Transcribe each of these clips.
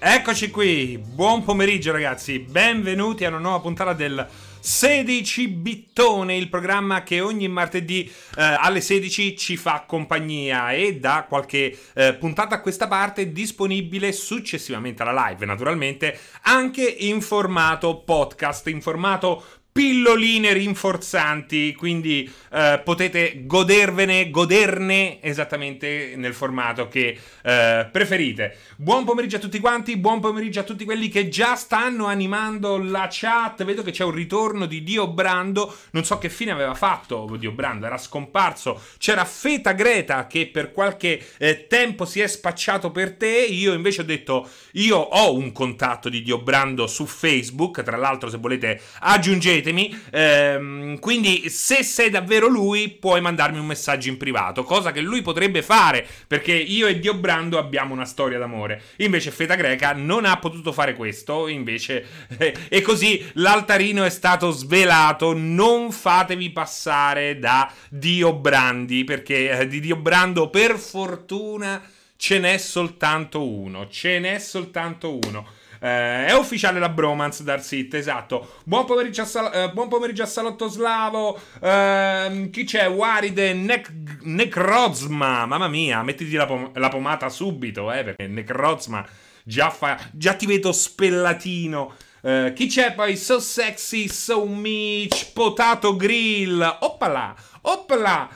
eccoci qui. Buon pomeriggio ragazzi, benvenuti a una nuova puntata del 16 Bittone, il programma che ogni martedì eh, alle 16 ci fa compagnia e da qualche eh, puntata a questa parte disponibile successivamente alla live, naturalmente, anche in formato podcast, in formato pilloline rinforzanti, quindi eh, potete godervene, goderne esattamente nel formato che eh, preferite. Buon pomeriggio a tutti quanti, buon pomeriggio a tutti quelli che già stanno animando la chat. Vedo che c'è un ritorno di Dio Brando, non so che fine aveva fatto Dio Brando, era scomparso. C'era Feta Greta che per qualche eh, tempo si è spacciato per te, io invece ho detto io ho un contatto di Dio Brando su Facebook, tra l'altro se volete aggiungete scrivetemi. Ehm, quindi, se sei davvero lui, puoi mandarmi un messaggio in privato, cosa che lui potrebbe fare, perché io e Dio Brando abbiamo una storia d'amore. Invece, Feta Greca non ha potuto fare questo. Invece, e così l'altarino è stato svelato. Non fatevi passare da Dio Brandi, perché eh, di Dio Brando, per fortuna, ce n'è soltanto uno. Ce n'è soltanto uno. Eh, è ufficiale la bromance Darsit, esatto. Buon pomeriggio a, Sal- eh, buon pomeriggio a Salotto Slavo. Eh, chi c'è? Waride Nec- Necrozma. Mamma mia, mettiti la, pom- la pomata subito, eh, perché Necrozma già, fa- già ti vedo spellatino. Uh, chi c'è poi? So sexy, so Mitch, Potato Grill. Oppala, oppala.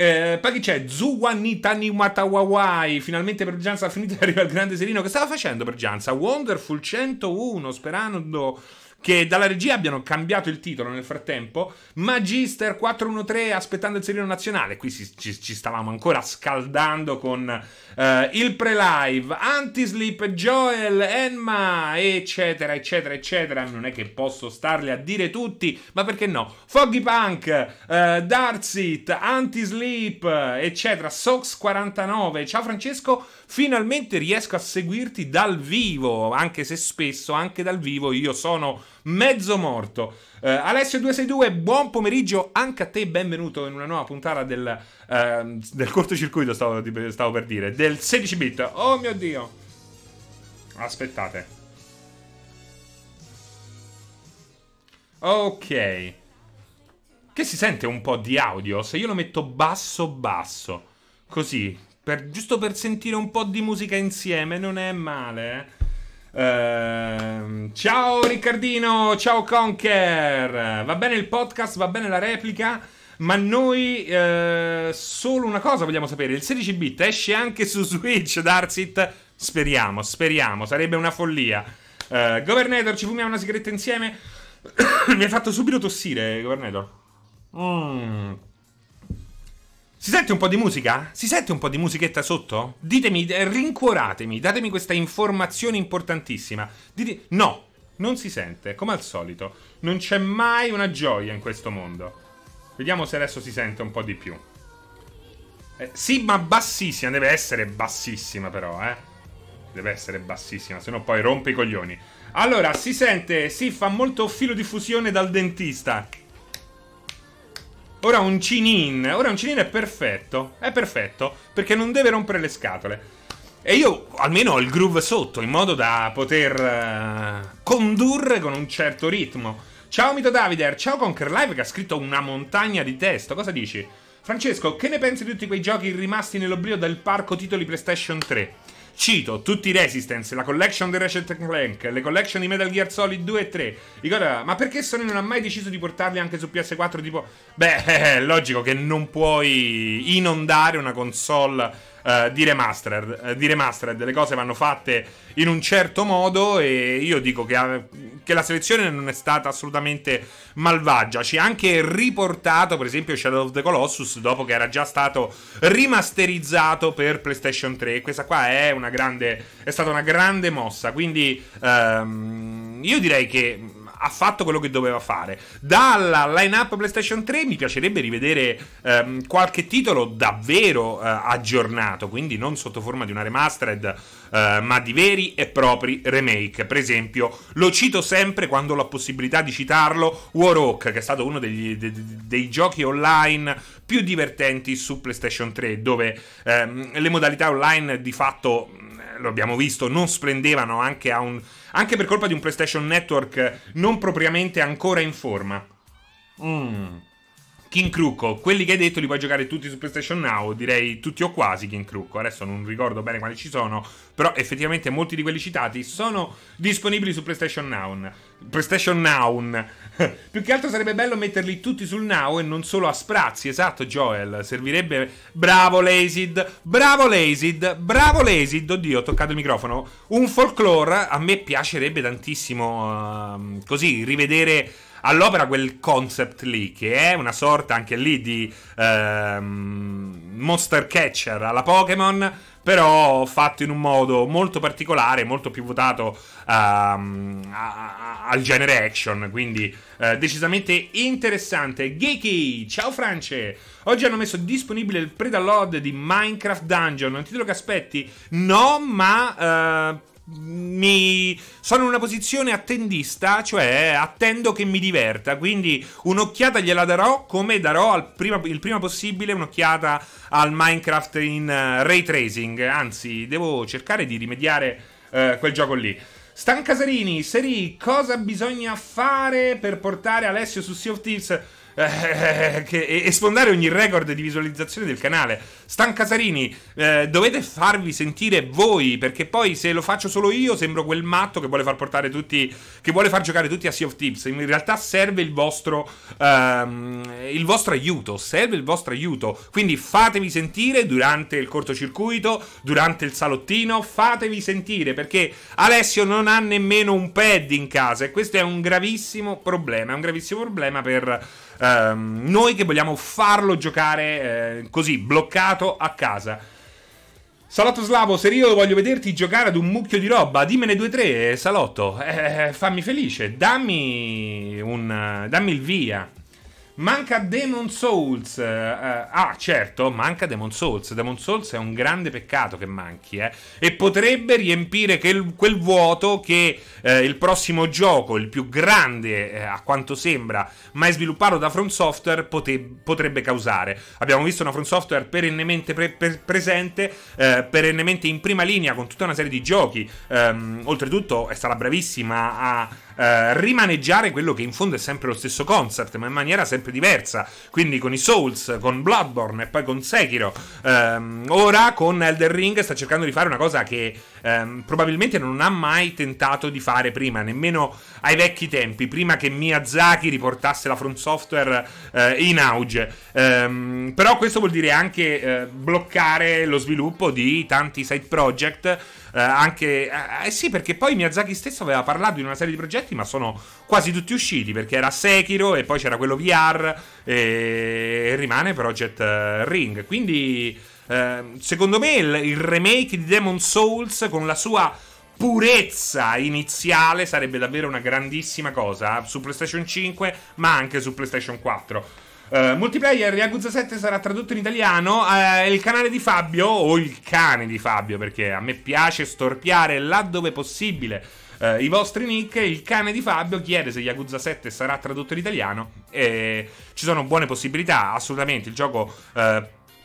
Eh, poi chi c'è? Zuwanitani Matawawai. Finalmente per Gianza ha finito di arrivare il grande Serino. Che stava facendo per Gianza? Wonderful 101. Sperando che dalla regia abbiano cambiato il titolo nel frattempo. Magister 413 aspettando il serino nazionale. Qui ci, ci, ci stavamo ancora scaldando con uh, il pre-live. Antisleep, Joel, Enma, eccetera, eccetera, eccetera. Non è che posso starli a dire tutti, ma perché no? Foggy Punk, uh, Darkseat, Antisleep, eccetera. Sox 49. Ciao Francesco, finalmente riesco a seguirti dal vivo, anche se spesso anche dal vivo io sono mezzo morto. Uh, Alessio 262, buon pomeriggio anche a te, benvenuto in una nuova puntata del, uh, del cortocircuito, stavo, stavo per dire, del 16 bit. Oh mio dio. Aspettate. Ok. Che si sente un po' di audio se io lo metto basso basso. Così, per, giusto per sentire un po' di musica insieme, non è male, eh. Uh, ciao Riccardino, ciao Conker. Va bene il podcast, va bene la replica. Ma noi uh, solo una cosa vogliamo sapere: il 16 bit esce anche su Switch, Darksit? Speriamo, speriamo, sarebbe una follia. Uh, Governator, ci fumiamo una sigaretta insieme? Mi ha fatto subito tossire, Governator. Mmm. Si sente un po' di musica? Si sente un po' di musichetta sotto? Ditemi, eh, rincuoratemi, datemi questa informazione importantissima. Dite... No, non si sente, come al solito. Non c'è mai una gioia in questo mondo. Vediamo se adesso si sente un po' di più. Eh, sì, ma bassissima, deve essere bassissima però, eh. Deve essere bassissima, se no poi rompe i coglioni. Allora, si sente, sì, fa molto filo di fusione dal dentista. Ora un cinin. Ora un cinin è perfetto. È perfetto. Perché non deve rompere le scatole. E io almeno ho il groove sotto, in modo da poter uh, condurre con un certo ritmo. Ciao Mito Davider, ciao Conquer Live che ha scritto una montagna di testo. Cosa dici? Francesco, che ne pensi di tutti quei giochi rimasti nell'oblio del parco titoli PlayStation 3? Cito tutti i Resistance, la collection di Ratchet Clank, le collection di Metal Gear Solid 2 e 3. Ricorda, ma perché Sony non ha mai deciso di portarli anche su PS4? Tipo, beh, è logico che non puoi inondare una console Uh, di, remastered, uh, di remastered. Le cose vanno fatte in un certo modo e io dico che, uh, che, la selezione non è stata assolutamente malvagia. Ci ha anche riportato, per esempio, Shadow of the Colossus dopo che era già stato rimasterizzato per PlayStation 3. Questa qua è una grande. è stata una grande mossa. Quindi um, io direi che ha fatto quello che doveva fare. Dalla line-up PlayStation 3 mi piacerebbe rivedere ehm, qualche titolo davvero eh, aggiornato, quindi non sotto forma di una remastered, eh, ma di veri e propri remake. Per esempio, lo cito sempre quando ho la possibilità di citarlo, Warhawk, che è stato uno degli, de, dei giochi online più divertenti su PlayStation 3, dove ehm, le modalità online di fatto lo abbiamo visto, non splendevano anche, un, anche per colpa di un PlayStation Network non propriamente ancora in forma. Mmm. King Crucco, quelli che hai detto li puoi giocare tutti su PlayStation Now, direi tutti o quasi King Crucco, adesso non ricordo bene quali ci sono, però effettivamente molti di quelli citati sono disponibili su PlayStation Now. PlayStation Now. Più che altro sarebbe bello metterli tutti sul Now e non solo a sprazzi, esatto Joel, servirebbe... Bravo Lazid, bravo Lazid, bravo Lazid, oddio ho toccato il microfono. Un folklore a me piacerebbe tantissimo uh, così rivedere all'opera quel concept lì, che è una sorta anche lì di ehm, monster catcher alla Pokémon, però fatto in un modo molto particolare, molto più votato um, a, a, al genere action, quindi uh, decisamente interessante. Geeky, ciao France! Oggi hanno messo disponibile il pre-download di Minecraft Dungeon, un titolo che aspetti? No, ma uh, mi sono in una posizione attendista, cioè attendo che mi diverta. Quindi un'occhiata gliela darò come darò prima, il prima possibile un'occhiata al Minecraft in uh, ray tracing. Anzi, devo cercare di rimediare uh, quel gioco lì. Stan Casarini, Seri, cosa bisogna fare per portare Alessio su Sea of Thieves? Eh, che, e sfondare ogni record di visualizzazione del canale. Stan Casarini, eh, dovete farvi sentire voi, perché poi se lo faccio solo io sembro quel matto che vuole far portare tutti, che vuole far giocare tutti a Sea of Tips. In realtà serve il vostro, um, il vostro aiuto, serve il vostro aiuto. Quindi fatevi sentire durante il cortocircuito, durante il salottino, fatevi sentire, perché Alessio non ha nemmeno un pad in casa e questo è un gravissimo problema, è un gravissimo problema per ehm, noi che vogliamo farlo giocare eh, così, bloccato a casa. Salotto Slavo, se io voglio vederti giocare ad un mucchio di roba, dimmene due o tre, Salotto. Eh, fammi felice, dammi un. dammi il via. Manca Demon Souls. Uh, ah, certo, manca Demon Souls. Demon Souls è un grande peccato che manchi, eh. E potrebbe riempire quel, quel vuoto che eh, il prossimo gioco, il più grande eh, a quanto sembra, mai sviluppato da From Software, pote- potrebbe causare. Abbiamo visto una From Software perennemente pre- pre- presente, eh, perennemente in prima linea con tutta una serie di giochi. Um, oltretutto è stata bravissima a eh, rimaneggiare quello che in fondo è sempre lo stesso concept, ma in maniera sempre diversa. Quindi con i Souls, con Bloodborne e poi con Sekiro. Ehm, ora con Elder Ring sta cercando di fare una cosa che ehm, probabilmente non ha mai tentato di fare prima, nemmeno ai vecchi tempi, prima che Miyazaki riportasse la Front Software eh, in auge. Ehm, però questo vuol dire anche eh, bloccare lo sviluppo di tanti side project eh, anche eh, eh, sì, perché poi Miyazaki stesso aveva parlato di una serie di progetti, ma sono quasi tutti usciti perché era Sekiro e poi c'era quello VR e, e rimane Project eh, Ring. Quindi, eh, secondo me, il, il remake di Demon Souls con la sua purezza iniziale sarebbe davvero una grandissima cosa su PlayStation 5, ma anche su PlayStation 4. Uh, multiplayer Yakuza 7 sarà tradotto in italiano. Uh, il canale di Fabio, o il cane di Fabio, perché a me piace storpiare laddove possibile uh, i vostri nick. Il cane di Fabio chiede se Yakuza 7 sarà tradotto in italiano. E ci sono buone possibilità, assolutamente. Il gioco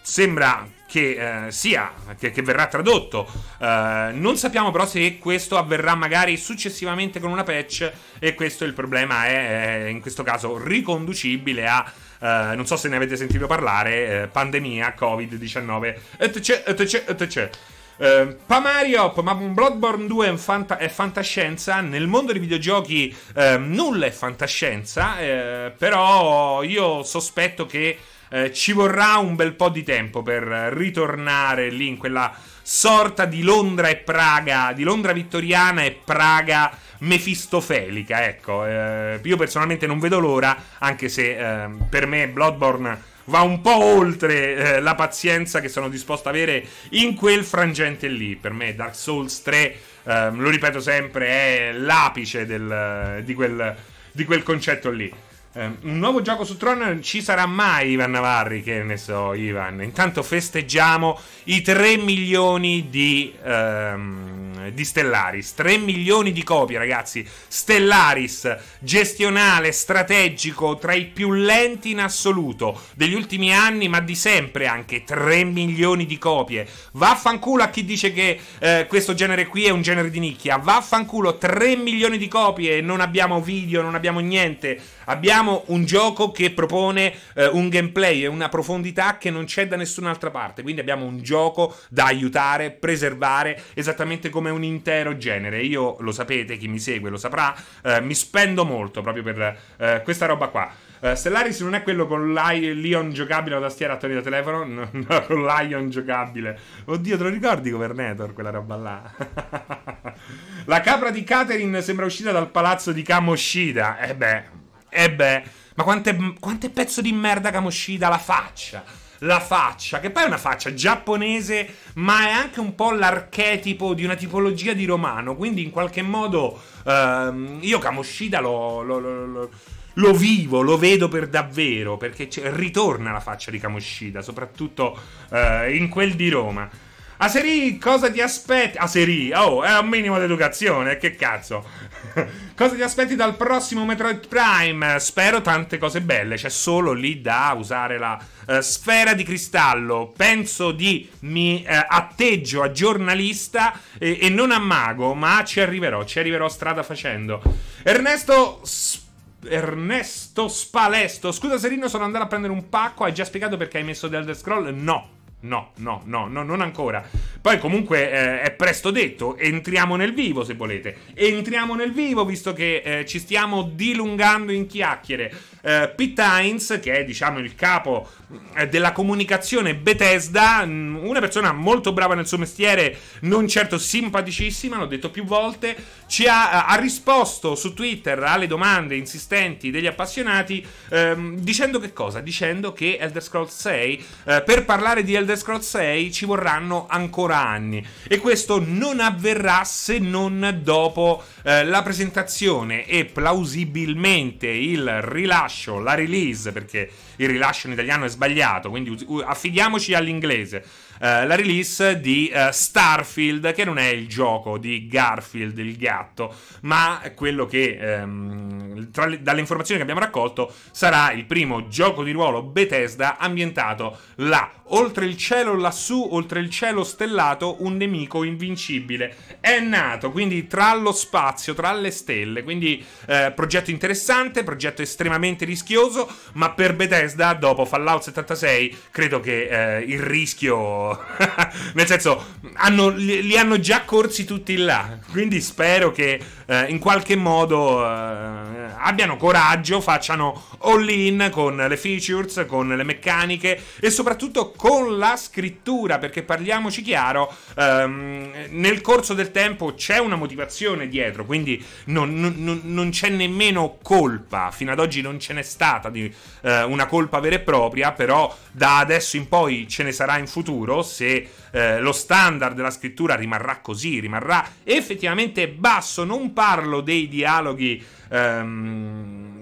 sembra che eh, sia che, che, verrà tradotto. Eh, non sappiamo però se questo avverrà magari successivamente con una patch e questo il problema è, è in questo caso riconducibile a Uh, non so se ne avete sentito parlare, uh, pandemia, Covid-19, etc, etc, etc. Uh, Pamariop, ma Bloodborne 2 è, fanta- è, fantascienza. Nel mondo dei videogiochi uh, nulla è fantascienza, uh, però io sospetto che ci vorrà un bel po' di tempo per ritornare lì in quella sorta di Londra e Praga, di Londra vittoriana e Praga mefistofelica, ecco. Eh, io personalmente non vedo l'ora, anche se eh, per me Bloodborne va un po' oltre eh, la pazienza che sono disposto ad avere in quel frangente lì. Per me Dark Souls 3, lo ripeto sempre, è l'apice del, di, quel, di quel concetto lì. Eh, un nuovo gioco su Tron ci sarà mai, Ivan Navarri? Che ne so, Ivan. Intanto festeggiamo i 3 milioni di, ehm, di Stellaris. 3 milioni di copie, ragazzi. Stellaris, gestionale, strategico, tra i più lenti in assoluto degli ultimi anni, ma di sempre anche. 3 milioni di copie. Vaffanculo a chi dice che eh, questo genere qui è un genere di nicchia. Vaffanculo, 3 milioni di copie e non abbiamo video, non abbiamo niente. Abbiamo un gioco che propone eh, un gameplay e una profondità che non c'è da nessun'altra parte. Quindi abbiamo un gioco da aiutare, preservare, esattamente come un intero genere. Io lo sapete, chi mi segue lo saprà, eh, mi spendo molto proprio per eh, questa roba qua. Uh, Stellaris non è quello con l'Ion giocabile alla tastiera attori da telefono, no, no, con l'Ion giocabile. Oddio, te lo ricordi Governator, quella roba là? La capra di Catherine sembra uscita dal palazzo di Kamoshida. Eh beh, e eh beh, ma quante, quante pezzo di merda Kamoshida la faccia. La faccia, che poi è una faccia giapponese, ma è anche un po' l'archetipo di una tipologia di romano. Quindi, in qualche modo, ehm, io Kamoshida lo, lo, lo, lo, vivo, lo vedo per davvero. Perché ritorna la faccia di Kamoshida, soprattutto eh, in quel di Roma. Aseri, cosa ti aspetti? Aseri, oh, è un minimo d'educazione, che cazzo. cosa ti aspetti dal prossimo Metroid Prime? Spero tante cose belle, c'è solo lì da usare la uh, sfera di cristallo. Penso di mi uh, atteggio a giornalista e, e, non a mago, ma ci arriverò, ci arriverò strada facendo. Ernesto... Ernesto Spalesto. Scusa Serino, sono andato a prendere un pacco. Hai già spiegato perché hai messo Elder Scroll? No. No, no, no, no, non ancora. Poi comunque eh, è presto detto, entriamo nel vivo se volete. Entriamo nel vivo visto che eh, ci stiamo dilungando in chiacchiere. Eh, Pete Hines, che è diciamo il capo eh, della comunicazione Bethesda, mm, una persona molto brava nel suo mestiere, non certo simpaticissima, l'ho detto più volte, ci ha, ha risposto su Twitter alle domande insistenti degli appassionati ehm, dicendo che cosa? Dicendo che Elder Scrolls 6, eh, per parlare di Elder Elder Scrolls 6 ci vorranno ancora anni. E questo non avverrà se non dopo eh, la presentazione e plausibilmente il rilascio, la release, perché il rilascio in italiano è sbagliato, quindi affidiamoci all'inglese. Eh, la release di uh, Starfield, che non è il gioco di Garfield il gatto, ma quello che ehm, le, dalle informazioni che abbiamo raccolto sarà il primo gioco di ruolo Bethesda ambientato là, oltre il cielo lassù, oltre il cielo stellato, un nemico invincibile. È nato, quindi tra lo spazio, tra le stelle, quindi eh, progetto interessante, progetto estremamente rischioso, ma per Bethesda dopo Fallout 76 credo che eh, il rischio Nel senso, hanno, li, li, hanno già corsi tutti là. Quindi spero che eh, in qualche modo eh, abbiano coraggio, facciano all in con le features, con le meccaniche e soprattutto con la scrittura. Perché parliamoci chiaro, ehm, nel corso del tempo c'è una motivazione dietro. Quindi non, non, non c'è nemmeno colpa. Fino ad oggi non ce n'è stata di eh, una colpa vera e propria. Però da adesso in poi ce ne sarà in futuro se eh, lo standard della scrittura rimarrà così, rimarrà effettivamente basso. Non parlo dei dialoghi. Ehm,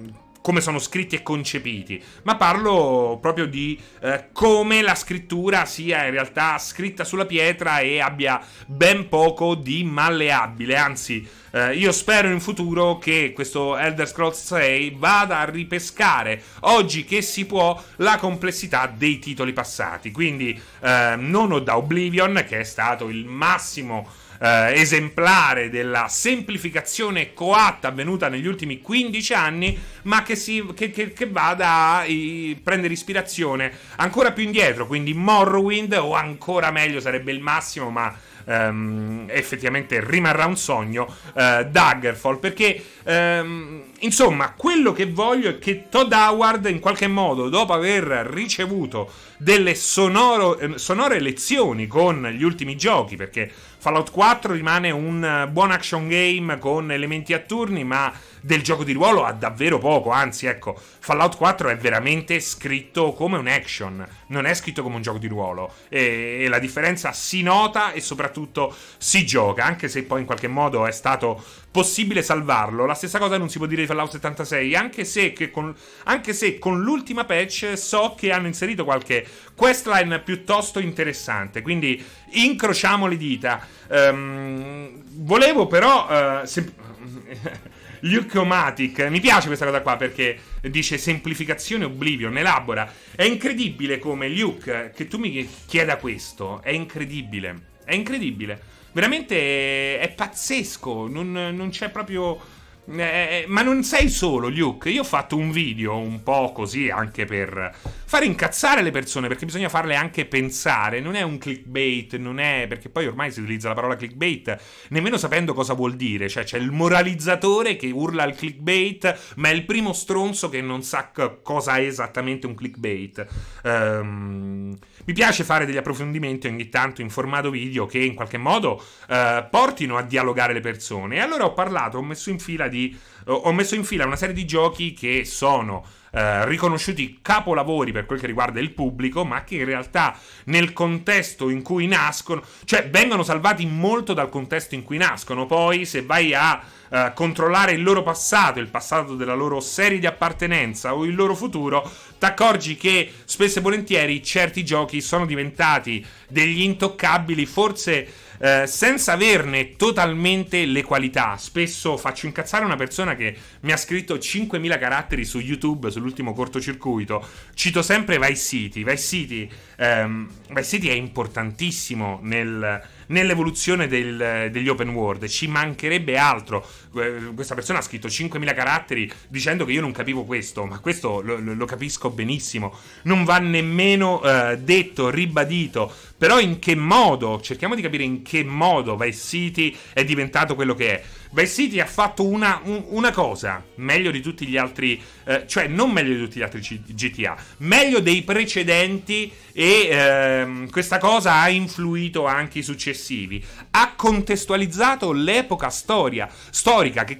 come sono scritti e concepiti, ma parlo proprio di eh, come la scrittura sia in realtà scritta sulla pietra e abbia ben poco di malleabile. Anzi, eh, io spero in futuro che questo Elder Scrolls 6 vada a ripescare oggi che si può la complessità dei titoli passati. Quindi eh, non ho da Oblivion, che è stato il massimo eh, esemplare della semplificazione coatta avvenuta negli ultimi 15 anni, ma che, si, che, che, che vada a i, prendere ispirazione ancora più indietro, quindi Morrowind o ancora meglio sarebbe il massimo, ma Um, effettivamente rimarrà un sogno uh, Daggerfall. Perché um, insomma quello che voglio è che Todd Howard in qualche modo dopo aver ricevuto delle sonoro, eh, sonore lezioni con gli ultimi giochi perché Fallout 4 rimane un buon action game con elementi a turni, ma del gioco di ruolo ha davvero poco, anzi ecco, Fallout 4 è veramente scritto come un action, non è scritto come un gioco di ruolo e, e la differenza si nota e soprattutto si gioca, anche se poi in qualche modo è stato possibile salvarlo. La stessa cosa non si può dire di Fallout 76, anche se, con, anche se con l'ultima patch so che hanno inserito qualche questline piuttosto interessante, quindi incrociamo le dita. Um, volevo però... Uh, sem- Luke Omatic. Mi piace questa cosa qua perché dice semplificazione Oblivion, elabora. È incredibile come Luke, che tu mi chieda questo, è incredibile. È incredibile. Veramente è, è pazzesco. Non, non c'è proprio eh, eh, ma non sei solo, Luke. Io ho fatto un video un po' così anche per fare incazzare le persone, perché bisogna farle anche pensare. Non è un clickbait, non è. perché poi ormai si utilizza la parola clickbait nemmeno sapendo cosa vuol dire. Cioè, c'è il moralizzatore che urla al clickbait, ma è il primo stronzo che non sa cosa è esattamente un clickbait. Um, mi piace fare degli approfondimenti ogni tanto in formato video che in qualche modo uh, portino a dialogare le persone. E allora ho parlato, ho messo in fila di. Ho messo in fila una serie di giochi che sono eh, riconosciuti capolavori per quel che riguarda il pubblico, ma che in realtà nel contesto in cui nascono, cioè vengono salvati molto dal contesto in cui nascono. Poi, se vai a eh, controllare il loro passato, il passato della loro serie di appartenenza o il loro futuro, ti accorgi che spesso e volentieri certi giochi sono diventati degli intoccabili, forse eh, senza averne totalmente le qualità. Spesso faccio incazzare una persona che mi ha scritto 5.000 caratteri su YouTube sull'ultimo cortocircuito. Cito sempre Vice City. Vice City, ehm, Vice City è importantissimo nel nell'evoluzione del, degli open world. Ci mancherebbe altro. Eh, questa persona ha scritto 5.000 caratteri dicendo che io non capivo questo, ma questo lo, lo capisco benissimo. Non va nemmeno eh, detto, ribadito. Però in che modo? Cerchiamo di capire in che modo Vice City è diventato quello che è. Vice City ha fatto una, un, una cosa meglio di tutti gli altri, eh, cioè non meglio di tutti gli altri GTA, meglio dei precedenti e ehm, questa cosa ha influito anche i successivi. Ha contestualizzato l'epoca storia, storica, che,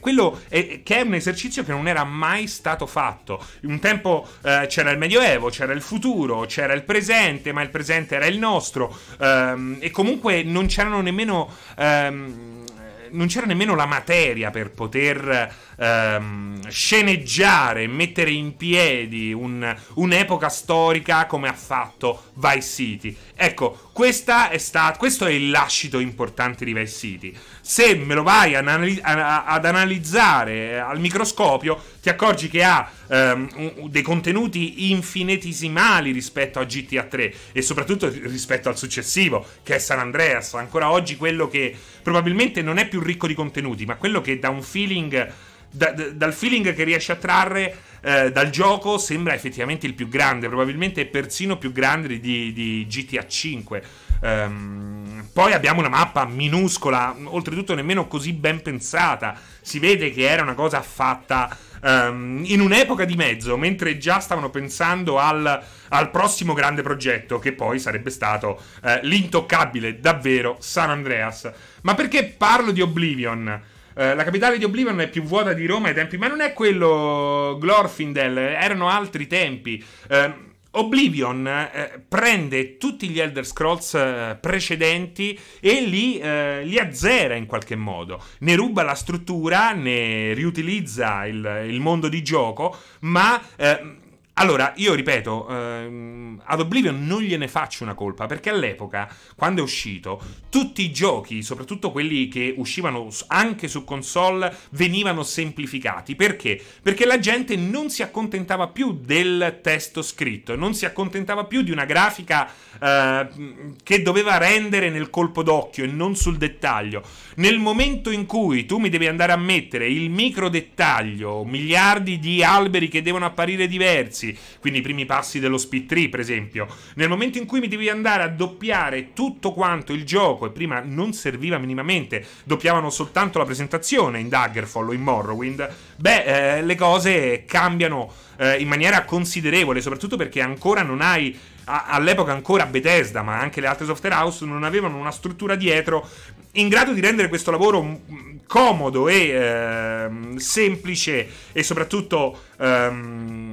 è, che è un esercizio che non era mai stato fatto. Un tempo eh, c'era il Medioevo, c'era il futuro, c'era il presente, ma il presente era il nostro ehm, e comunque non c'erano nemmeno... Ehm, non c'era nemmeno la materia per poter ehm, sceneggiare, mettere in piedi un, un'epoca storica come ha fatto Vice City. Ecco, è sta, questo è il lascito importante di Vice City. Se me lo vai anali- ad analizzare al microscopio, ti accorgi che ha ehm, dei contenuti infinitesimali rispetto a GTA 3 e soprattutto rispetto al successivo, che è San Andreas. Ancora oggi quello che probabilmente non è più ricco di contenuti, ma quello che dà un feeling da, dal feeling che riesce a trarre eh, dal gioco sembra effettivamente il più grande, probabilmente persino più grande di, di GTA 5. Um, poi abbiamo una mappa minuscola, oltretutto nemmeno così ben pensata. Si vede che era una cosa fatta um, in un'epoca di mezzo, mentre già stavano pensando al, al prossimo grande progetto, che poi sarebbe stato uh, l'intoccabile, davvero, San Andreas. Ma perché parlo di Oblivion? Eh, la capitale di Oblivion è più vuota di Roma ai tempi, ma non è quello Glorfindel, erano altri tempi. Uh, Oblivion eh, prende tutti gli Elder Scrolls eh, precedenti e li, eh, li, azzera in qualche modo. Ne ruba la struttura, ne riutilizza il, il mondo di gioco, ma allora, io ripeto, ehm, ad Oblivion non gliene faccio una colpa, perché all'epoca, quando è uscito, tutti i giochi, soprattutto quelli che uscivano anche su console, venivano semplificati. Perché? Perché la gente non si accontentava più del testo scritto, non si accontentava più di una grafica eh, che doveva rendere nel colpo d'occhio e non sul dettaglio. Nel momento in cui tu mi devi andare a mettere il micro dettaglio, miliardi di alberi che devono apparire diversi, quindi i primi passi dello speed tree, per esempio. Nel momento in cui mi devi andare a doppiare tutto quanto il gioco, e prima non serviva minimamente, doppiavano soltanto la presentazione in Daggerfall o in Morrowind, beh, eh, le cose cambiano eh, in maniera considerevole, soprattutto perché ancora non hai all'epoca ancora Bethesda, ma anche le altre software house non avevano una struttura dietro in grado di rendere questo lavoro mm, comodo e ehm, semplice e soprattutto ehm,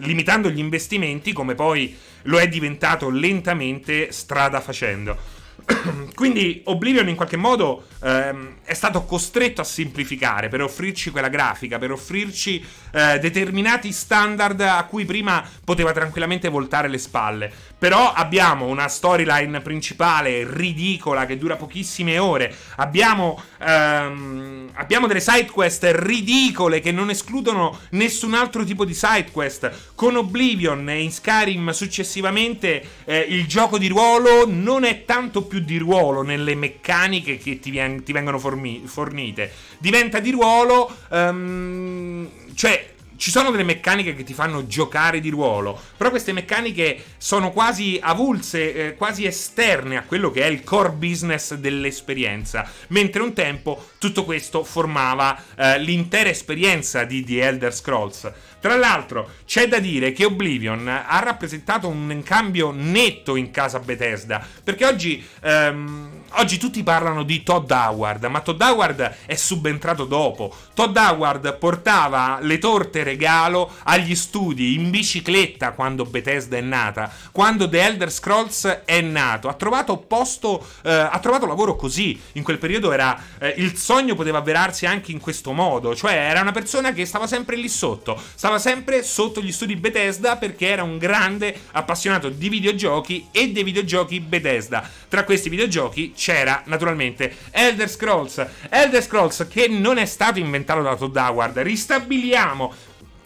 limitando gli investimenti come poi lo è diventato lentamente strada facendo. Quindi Oblivion in qualche modo ehm, è stato costretto a semplificare per offrirci quella grafica, per offrirci eh, determinati standard a cui prima poteva tranquillamente voltare le spalle. Però abbiamo una storyline principale ridicola che dura pochissime ore. Abbiamo, ehm, abbiamo delle side quest ridicole che non escludono nessun altro tipo di side quest. Con Oblivion e in Skyrim successivamente eh, il gioco di ruolo non è tanto più di ruolo nelle meccaniche che ti, vien- ti vengono formi- fornite. Diventa di ruolo, um, cioè ci sono delle meccaniche che ti fanno giocare di ruolo, però queste meccaniche sono quasi avulse, eh, quasi esterne a quello che è il core business dell'esperienza, mentre un tempo tutto questo formava eh, l'intera esperienza di The Elder Scrolls. Tra l'altro, c'è da dire che Oblivion ha rappresentato un cambio netto in casa Bethesda, perché oggi, ehm, oggi tutti parlano di Todd Howard, ma Todd Howard è subentrato dopo. Todd Howard portava le torte regalo agli studi in bicicletta quando Bethesda è nata, quando The Elder Scrolls è nato. Ha trovato posto, eh, ha trovato lavoro così. In quel periodo era eh, il sogno poteva avverarsi anche in questo modo, cioè era una persona che stava sempre lì sotto. Stava stava sempre sotto gli studi Bethesda perché era un grande appassionato di videogiochi e dei videogiochi Bethesda. Tra questi videogiochi c'era naturalmente Elder Scrolls. Elder Scrolls che non è stato inventato da Todd Howard. Ristabiliamo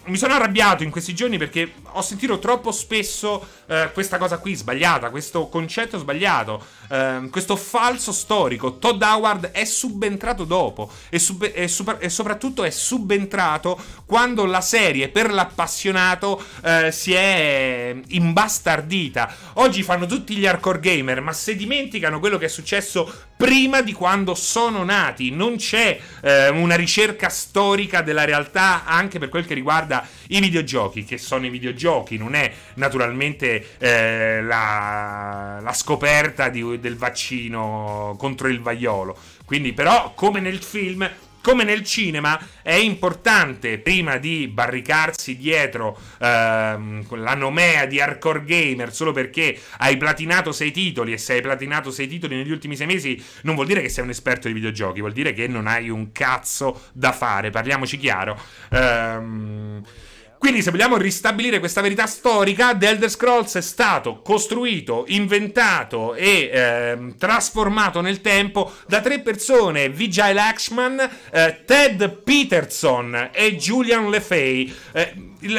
mi sono arrabbiato in questi giorni perché ho sentito troppo spesso eh, questa cosa qui sbagliata, questo concetto sbagliato, eh, questo falso storico. Todd Howard è subentrato dopo e, sub- e, super- e, soprattutto è subentrato quando la serie per l'appassionato eh, si è imbastardita. Oggi fanno tutti gli hardcore gamer, ma se dimenticano quello che è successo prima di quando sono nati, non c'è eh, una ricerca storica della realtà anche per quel che riguarda i videogiochi, che sono i videogiochi, non è naturalmente eh, la, la, scoperta di, del vaccino contro il vaiolo. Quindi, però, come nel film, come nel cinema è importante prima di barricarsi dietro ehm, la nomea di hardcore gamer solo perché hai platinato sei titoli e se hai platinato sei titoli negli ultimi sei mesi non vuol dire che sei un esperto di videogiochi vuol dire che non hai un cazzo da fare. Parliamoci chiaro. Ehm quindi, se vogliamo ristabilire questa verità storica, The Elder Scrolls è stato costruito, inventato e eh, trasformato nel tempo da tre persone: Vijay Lakshman, eh, Ted Peterson e Julian LeFay. Eh,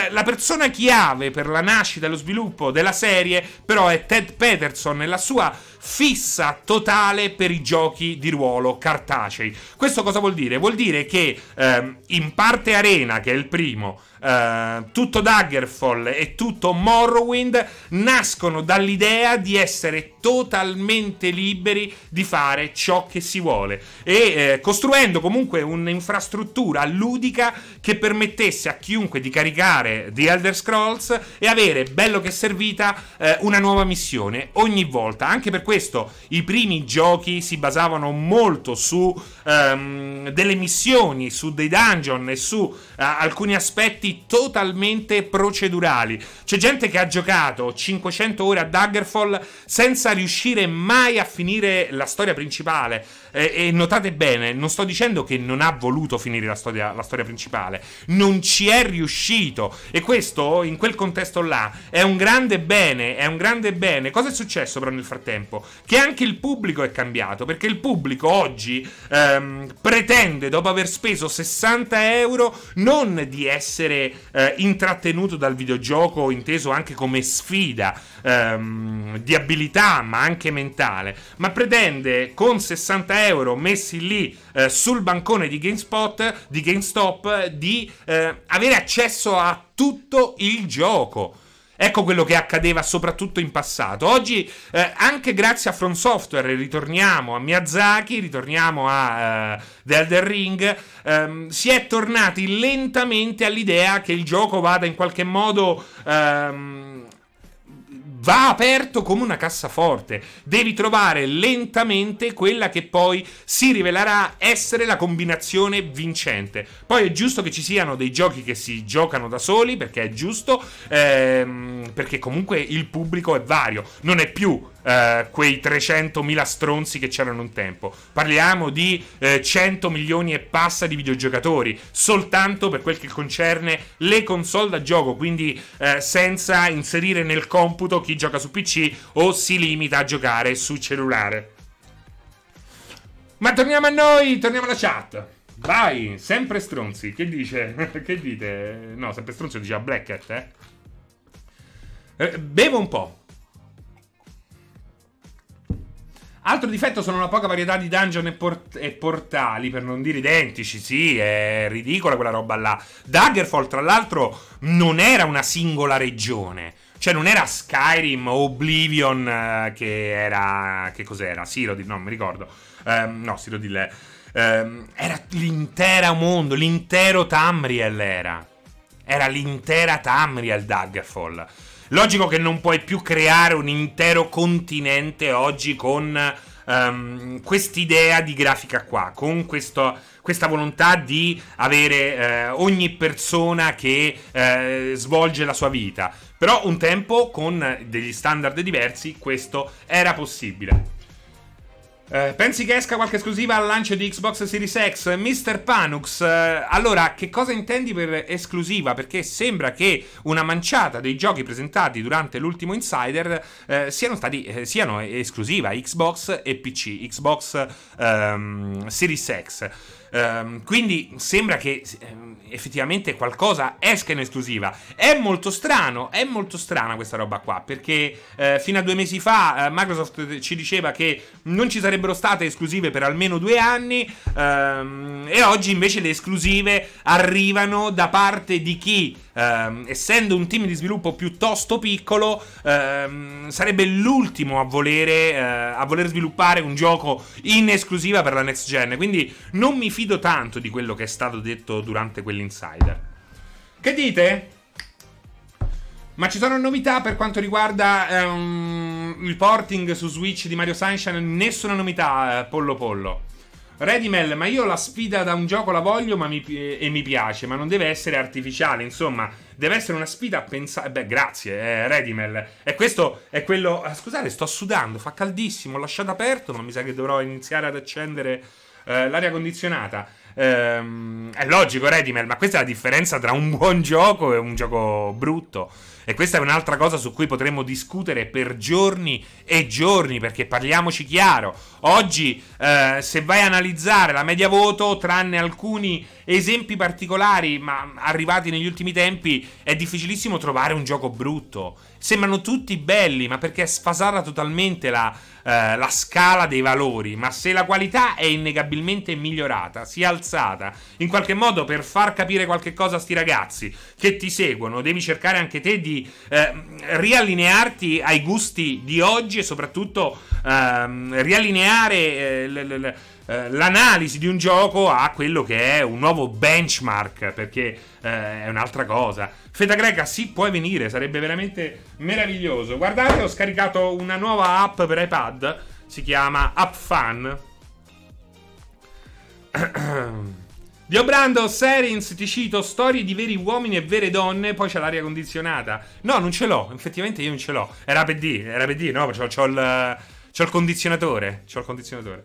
la persona chiave per la nascita e lo sviluppo della serie, però, è Ted Peterson e la sua fissa totale per i giochi di ruolo cartacei. Questo cosa vuol dire? Vuol dire che ehm, in parte Arena, che è il primo, Uh, tutto Daggerfall e tutto Morrowind nascono dall'idea di essere totalmente liberi di fare ciò che si vuole e eh, costruendo comunque un'infrastruttura ludica che permettesse a chiunque di caricare The Elder Scrolls e avere, bello che servita, eh, una nuova missione ogni volta. Anche per questo i primi giochi si basavano molto su um, delle missioni, su dei dungeon e su uh, alcuni aspetti totalmente procedurali. C'è gente che ha giocato 500 ore a Daggerfall senza riuscire mai a finire la storia principale. E, e, notate bene, non sto dicendo che non ha voluto finire la storia, la storia principale, non ci è riuscito. E questo, in quel contesto là, è un grande bene, è un grande bene. Cosa è successo però nel frattempo? Che anche il pubblico è cambiato, perché il pubblico oggi ehm, pretende, dopo aver speso 60 euro, non di essere eh, intrattenuto dal videogioco, inteso anche come sfida ehm, di abilità, ma anche mentale, ma pretende con 60 euro messi lì eh, sul bancone di GameSpot, di GameStop, di eh, avere accesso a tutto il gioco. Ecco quello che accadeva soprattutto in passato. Oggi, eh, anche grazie a From Software, ritorniamo a Miyazaki, ritorniamo a uh, The Elder Ring, um, si è tornati lentamente all'idea che il gioco vada in qualche modo um, va aperto come una cassaforte. Devi trovare lentamente quella che poi si rivelerà essere la combinazione vincente. Poi è giusto che ci siano dei giochi che si giocano da soli, perché è giusto, ehm, perché comunque il pubblico è vario, non è più Uh, quei 300.000 stronzi che c'erano un tempo. Parliamo di eh, 100 milioni e passa di videogiocatori, soltanto per quel che concerne le console da gioco, quindi uh, senza inserire nel computo chi gioca su PC o si limita a giocare su cellulare. Ma torniamo a noi, torniamo alla chat. Vai, sempre stronzi. Che dice? che dite? No, sempre stronzi diceva Black Hat, eh? eh? Bevo un po'. Altro difetto sono la poca varietà di dungeon e, port- e, portali, per non dire identici. Sì, è ridicola quella roba là. Daggerfall, tra l'altro, non era una singola regione. Cioè, non era Skyrim o Oblivion eh, che era. Che cos'era? Cyrodiil, no, mi ricordo. Um, no, Cyrodiil. Um, era l'intero mondo, l'intero Tamriel era. Era l'intera Tamriel Daggerfall. Logico che non puoi più creare un intero continente oggi con um, quest'idea di grafica qua, con questo, questa volontà di avere eh, ogni persona che eh, svolge la sua vita. Però un tempo con degli standard diversi questo era possibile. Eh, pensi che esca qualche esclusiva al lancio di Xbox Series X? Mr. Panux, eh, allora che cosa intendi per esclusiva? Perché sembra che una manciata dei giochi presentati durante l'ultimo Insider eh, siano stati eh, siano esclusiva Xbox e PC, Xbox ehm, Series X. Um, quindi sembra che um, effettivamente qualcosa esca in esclusiva. È molto strano, è molto strana questa roba qua, perché uh, fino a due mesi fa uh, Microsoft ci diceva che non ci sarebbero state esclusive per almeno due anni um, e oggi invece le esclusive arrivano da parte di chi ehm, essendo un team di sviluppo piuttosto piccolo, ehm, sarebbe l'ultimo a, volere, eh, a voler sviluppare un gioco in esclusiva per la next gen. Quindi non mi fido tanto di quello che è stato detto durante quell'insider. Che dite? Ma ci sono novità per quanto riguarda um, il porting su Switch di Mario Sunshine? Nessuna novità, eh, pollo pollo. Redimel, ma io la sfida da un gioco la voglio mi, e mi piace, ma non deve essere artificiale, insomma, deve essere una sfida a pensare... Beh, grazie, eh, Redimel. E questo è quello... Ah, scusate, sto sudando, fa caldissimo, ho lasciato aperto, ma mi sa che dovrò iniziare ad accendere eh, l'aria condizionata. Ehm, è logico, Redimel, ma questa è la differenza tra un buon gioco e un gioco brutto. E questa è un'altra cosa su cui potremmo discutere per giorni e giorni, perché parliamoci chiaro. Oggi, eh, se vai a analizzare la media voto, tranne alcuni esempi particolari, ma arrivati negli ultimi tempi, è difficilissimo trovare un gioco brutto. Sembrano tutti belli, ma perché è sfasata totalmente la, eh, la scala dei valori. Ma se la qualità è innegabilmente migliorata, si è alzata, in qualche modo per far capire qualche cosa a sti ragazzi che ti seguono, devi cercare anche te di eh, riallinearti ai gusti di oggi e soprattutto ehm, riallineare eh, le, le eh, l'analisi di un gioco a quello che è un nuovo benchmark, perché eh, è un'altra cosa. Feta greca, sì, puoi venire, sarebbe veramente meraviglioso. Guardate, ho scaricato una nuova app per iPad, si chiama App Fun. Dio Brando, Serins, ti cito, storie di veri uomini e vere donne, poi c'è l'aria condizionata. No, non ce l'ho, effettivamente io non ce l'ho. Era per D, era per D, no, c'ho, c'ho, il, c'ho il condizionatore, c'ho il condizionatore.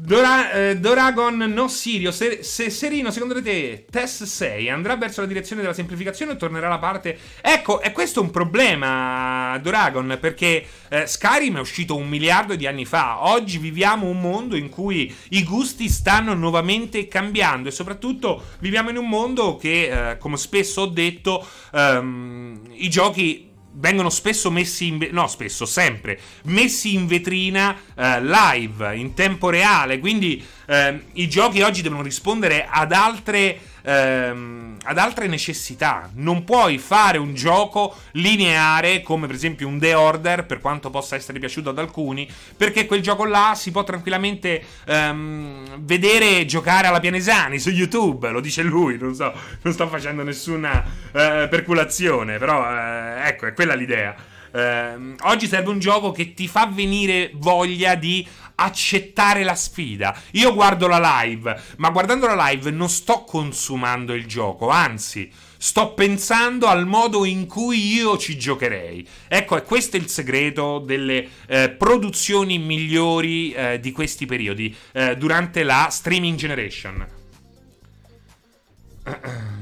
Dora, eh, Doragon no Sirio. Se, se, Serino, secondo te, Test 6 andrà verso la direzione della semplificazione o tornerà alla parte. Ecco, è questo un problema, Doragon, perché eh, Skyrim è uscito un miliardo di anni fa. Oggi viviamo un mondo in cui i gusti stanno nuovamente cambiando e soprattutto viviamo in un mondo che, eh, come spesso ho detto, ehm, i giochi vengono spesso messi in no spesso sempre messi in vetrina eh, live in tempo reale. Quindi eh, i giochi oggi devono rispondere ad altre ehm, ad altre necessità. Non puoi fare un gioco lineare come per esempio un The Order, per quanto possa essere piaciuto ad alcuni, perché quel gioco là si può tranquillamente ehm, vedere giocare alla Pianesani su YouTube, lo dice lui, non so, non sto facendo nessuna eh, perculazione, però eh, ecco, è quella l'idea. Eh, oggi serve un gioco che ti fa venire voglia di accettare la sfida. Io guardo la live, ma guardando la live non sto consumando il gioco, anzi, sto pensando al modo in cui io ci giocherei. Ecco, e questo è il segreto delle eh, produzioni migliori eh, di questi periodi eh, durante la streaming generation.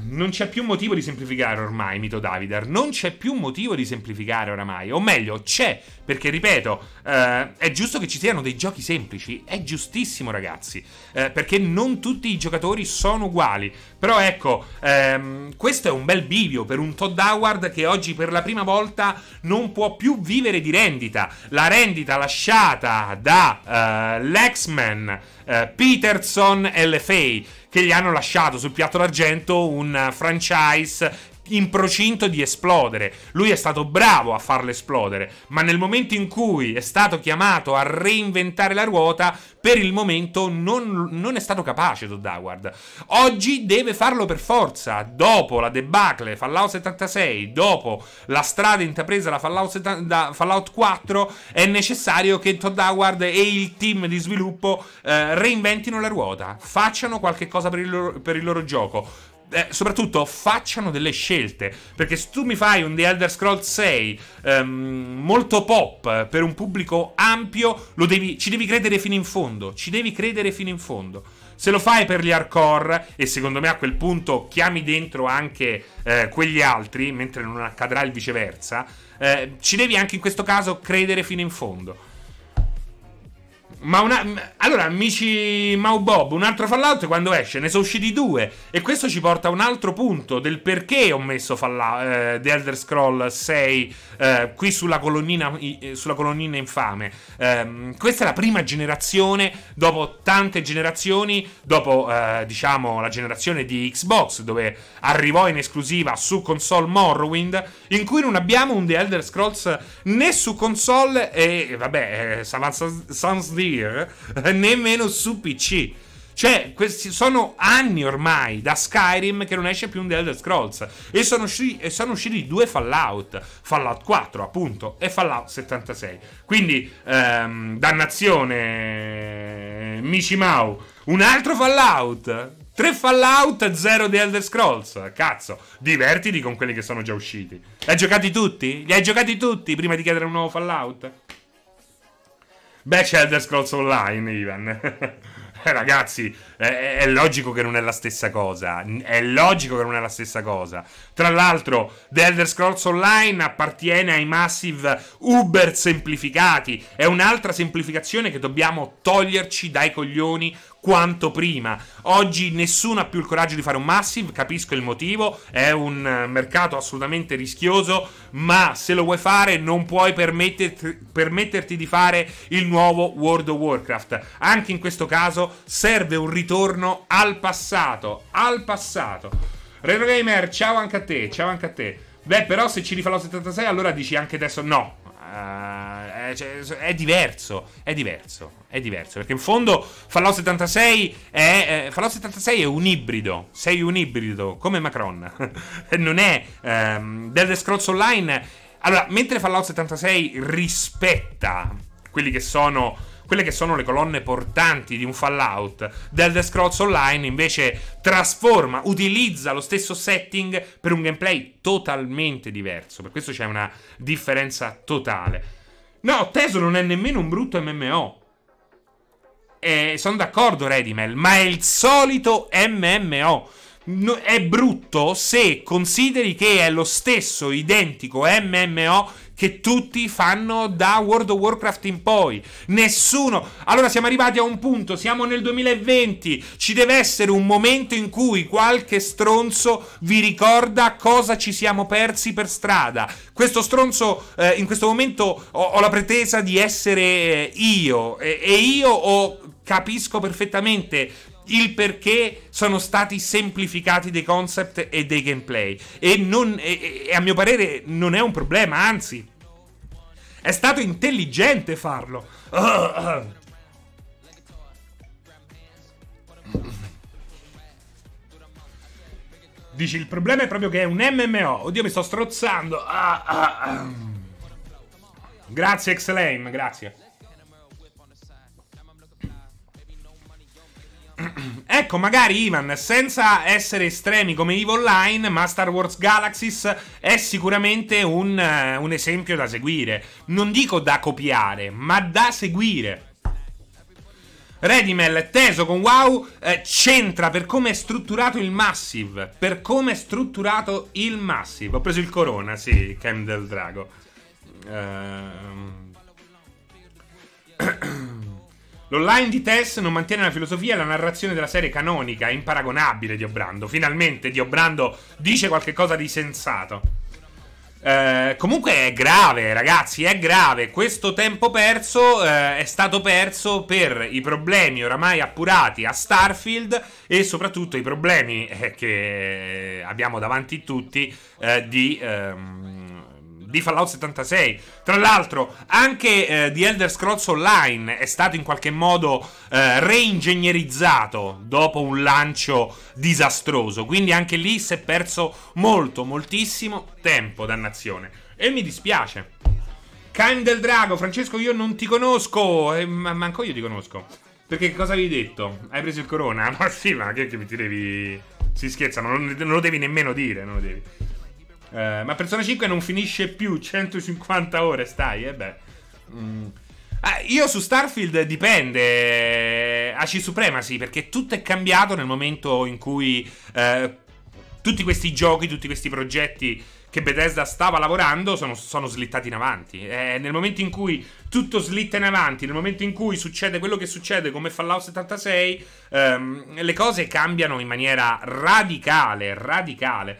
Non c'è più motivo di semplificare ormai, mito Davidar. Non c'è più motivo di semplificare oramai. O meglio, c'è. Perché, ripeto, eh, è giusto che ci siano dei giochi semplici. È giustissimo, ragazzi. Eh, perché non tutti i giocatori sono uguali. Però, ecco, ehm, questo è un bel bivio per un Todd Howard che oggi per la prima volta non può più vivere di rendita. La rendita lasciata da uh, Lexman, uh, Peterson e LFA che gli hanno lasciato sul piatto d'argento un franchise in procinto di esplodere. Lui è stato bravo a farlo esplodere, ma nel momento in cui è stato chiamato a reinventare la ruota, per il momento non, non è stato capace Todd Howard. Oggi deve farlo per forza. Dopo la debacle Fallout 76, dopo la strada intrapresa da Fallout, da Fallout 4, è necessario che Todd Howard e il team di sviluppo eh, reinventino la ruota, facciano qualche cosa per il loro, per il loro gioco eh, soprattutto facciano delle scelte. Perché se tu mi fai un The Elder Scrolls 6 ehm, molto pop per un pubblico ampio, devi, ci devi credere fino in fondo. Ci devi credere fino in fondo. Se lo fai per gli hardcore, e secondo me a quel punto chiami dentro anche eh, quegli altri, mentre non accadrà il viceversa, eh, ci devi anche in questo caso credere fino in fondo. Ma una, allora, amici Mau Bob, un altro Fallout quando esce? Ne sono usciti due. E questo ci porta a un altro punto del perché ho messo Fallout, eh, The Elder Scroll 6 eh, qui sulla colonnina, eh, sulla colonnina infame. Eh, questa è la prima generazione, dopo tante generazioni, dopo eh, diciamo la generazione di Xbox, dove arrivò in esclusiva su console Morrowind, in cui non abbiamo un The Elder Scrolls né su console e vabbè, eh, Sans Deer, nemmeno su PC. Cioè, questi sono anni ormai da Skyrim che non esce più un The Elder Scrolls. E sono, usciti, e sono usciti due Fallout: Fallout 4, appunto, e Fallout 76. Quindi, ehm, dannazione, Mishimau. Un altro Fallout. Tre Fallout, zero The Elder Scrolls. Cazzo, divertiti con quelli che sono già usciti. Li hai giocati tutti? Li hai giocati tutti prima di chiedere un nuovo Fallout? Beh, c'è Elder Scrolls Online, Ivan. Eh, ragazzi, è, è, logico che non è la stessa cosa. È logico che non è la stessa cosa. Tra l'altro, The Elder Scrolls Online appartiene ai Massive Uber semplificati. È un'altra semplificazione che dobbiamo toglierci dai coglioni quanto prima. Oggi nessuno ha più il coraggio di fare un massive, capisco il motivo, è un eh, mercato assolutamente rischioso, ma se lo vuoi fare non puoi permetterti, di fare il nuovo World of Warcraft. Anche in questo caso serve un ritorno al passato, al passato. Retro Gamer, ciao anche a te, ciao anche a te. Beh, però se ci rifà lo 76 allora dici anche adesso no. Uh, eh, cioè, è diverso, è diverso, è diverso. Perché in fondo Fallout 76 è, eh, Fallout 76 è un ibrido. Sei un ibrido, come Macron. non è ehm, Dead Scrolls Online. Allora, mentre Fallout 76 rispetta quelli che sono quelle che sono le colonne portanti di un Fallout, Dead Scrolls Online invece trasforma, utilizza lo stesso setting per un gameplay totalmente diverso. Per questo c'è una differenza totale. No, Teso non è nemmeno un brutto MMO. E sono d'accordo, Redimel, ma è il solito MMO. No, è brutto se consideri che è lo stesso identico MMO che tutti fanno da World of Warcraft in poi. Nessuno. Allora siamo arrivati a un punto, siamo nel 2020, ci deve essere un momento in cui qualche stronzo vi ricorda cosa ci siamo persi per strada. Questo stronzo eh, in questo momento ho, ho, la pretesa di essere io e, e io ho, capisco perfettamente il perché sono stati semplificati dei concept e dei gameplay. E, non, e, e a mio parere non è un problema, anzi, è stato intelligente farlo. Dici, il problema è proprio che è un MMO. Oddio, mi sto strozzando. Ah, ah, ah. Grazie, Xlame, grazie. Ecco, magari Ivan, senza essere estremi come EVE Online, ma Star Wars Galaxies è sicuramente un, uh, un esempio da seguire. Non dico da copiare, ma da seguire. Redimel teso con WoW eh, c'entra per come è strutturato il Massive. Per come è strutturato il Massive. Ho preso il Corona, sì, Cam del Drago. Ehm. L'online di Tess non mantiene la filosofia e la narrazione della serie canonica, imparagonabile di Obrando. Finalmente Dio Brando dice qualcosa di sensato. Eh, comunque è grave, ragazzi, è grave. Questo tempo perso eh, è stato perso per i problemi oramai appurati a Starfield e soprattutto i problemi eh, che abbiamo davanti tutti eh, di... Ehm, di Fallout 76. Tra l'altro, anche eh, The Elder Scrolls Online è stato in qualche modo eh, reingegnerizzato dopo un lancio disastroso. Quindi anche lì si è perso molto, moltissimo tempo, dannazione. E mi dispiace. Cain del Drago, Francesco, io non ti conosco. Eh, ma manco io ti conosco. Perché cosa avevi detto? Hai preso il corona? Ma sì, ma che, che ti devi. Si scherza, non, non lo devi nemmeno dire, non lo devi. Eh, ma Persona 5 non finisce più 150 ore, stai, e eh beh. Mm. Ah, io su Starfield dipende. AC Supremacy, perché tutto è cambiato nel momento in cui eh, tutti questi giochi, tutti questi progetti che Bethesda stava lavorando sono, sono slittati in avanti. Eh, nel momento in cui tutto slitta in avanti, nel momento in cui succede quello che succede come Fallout 76, ehm, le cose cambiano in maniera radicale, radicale.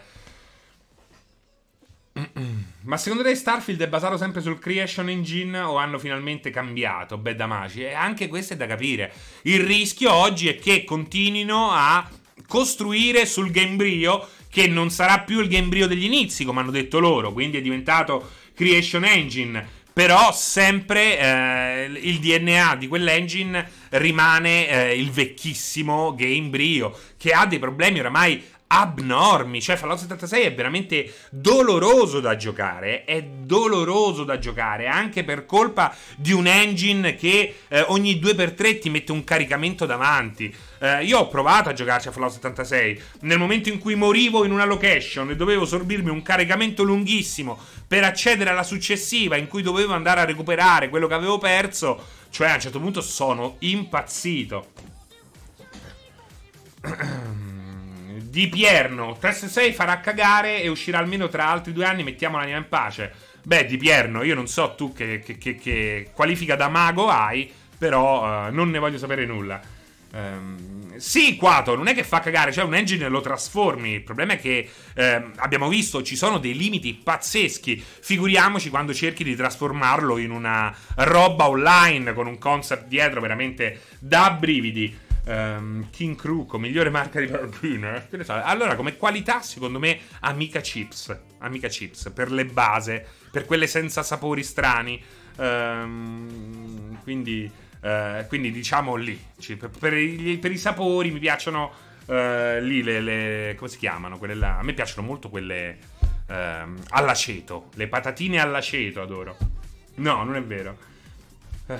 Ma secondo te Starfield è basato sempre sul Creation Engine o hanno finalmente cambiato Bad Amaci? E anche questo è da capire. Il rischio oggi è che continuino a costruire sul Gamebryo che non sarà più il Gamebryo degli inizi, come hanno detto loro, quindi è diventato Creation Engine. Però sempre eh, il DNA di quell'engine rimane eh, il vecchissimo Gamebryo, che ha dei problemi oramai abnormi. Cioè, Fallout 76 è veramente doloroso da giocare. È doloroso da giocare anche per colpa di un engine che eh, ogni 2x3 ti mette un caricamento davanti. Eh, io ho provato a giocarci a Fallout 76. Nel momento in cui morivo in una location e dovevo sorbirmi un caricamento lunghissimo per accedere alla successiva, in cui dovevo andare a recuperare quello che avevo perso, cioè a un certo punto sono impazzito. Di Pierno, Test 6 farà cagare e uscirà almeno tra altri due anni, mettiamo l'anima in pace. Beh, Di Pierno, io non so tu che, che, che, che qualifica da mago hai, però uh, non ne voglio sapere nulla. Um, sì, Quato, non è che fa cagare, cioè un engine lo trasformi. Il problema è che eh, abbiamo visto ci sono dei limiti pazzeschi. Figuriamoci quando cerchi di trasformarlo in una roba online con un concept dietro veramente da brividi. Um, King Cruco, migliore marca di barbine. Allora, come qualità, secondo me, Amica Chips. Amica Chips per le base, per quelle senza sapori strani. Um, quindi, uh, quindi, diciamo lì. Per, per, i, per, i, sapori mi piacciono uh, lì le, le, come si chiamano? Quelle là. A me piacciono molto quelle uh, all'aceto. Le patatine all'aceto adoro. No, non è vero. Eh,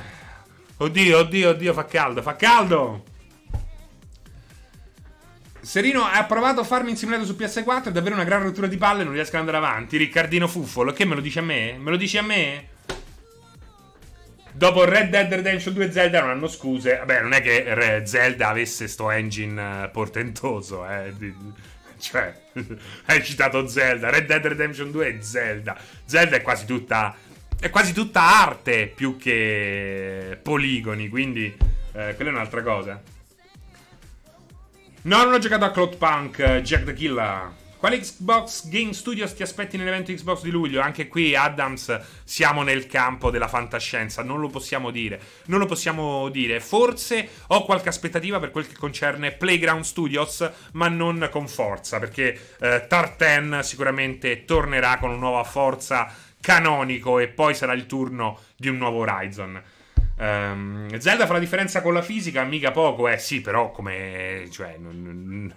oddio, oddio, oddio, fa caldo, fa caldo! Serino ha provato Farming Simulator su PS4, è davvero una gran rottura di palle, non riesco ad andare avanti. Riccardino Fuffolo, che me lo dici a me? Me lo dici a me? Dopo Red Dead Redemption 2 e Zelda non hanno scuse. Vabbè, non è che Zelda avesse sto engine eh, portentoso, eh. Cioè, hai citato Zelda. Red Dead Redemption 2 e Zelda. Zelda è quasi tutta. È quasi tutta arte più che poligoni. Quindi, eh, quella è un'altra cosa. No, non ho giocato a Cloud Punk, Jack the Killer. Quale Xbox Game Studios ti aspetti nell'evento Xbox di luglio? Anche qui, Adams, siamo nel campo della fantascienza. Non lo possiamo dire. Non lo possiamo dire. Forse ho qualche aspettativa per quel che concerne Playground Studios, ma non con forza. Perché eh, Tartan sicuramente tornerà con una nuova forza canonico e poi sarà il turno di un nuovo Horizon. Um, Zelda fa la differenza con la fisica, mica poco, eh sì, però come... Cioè, non,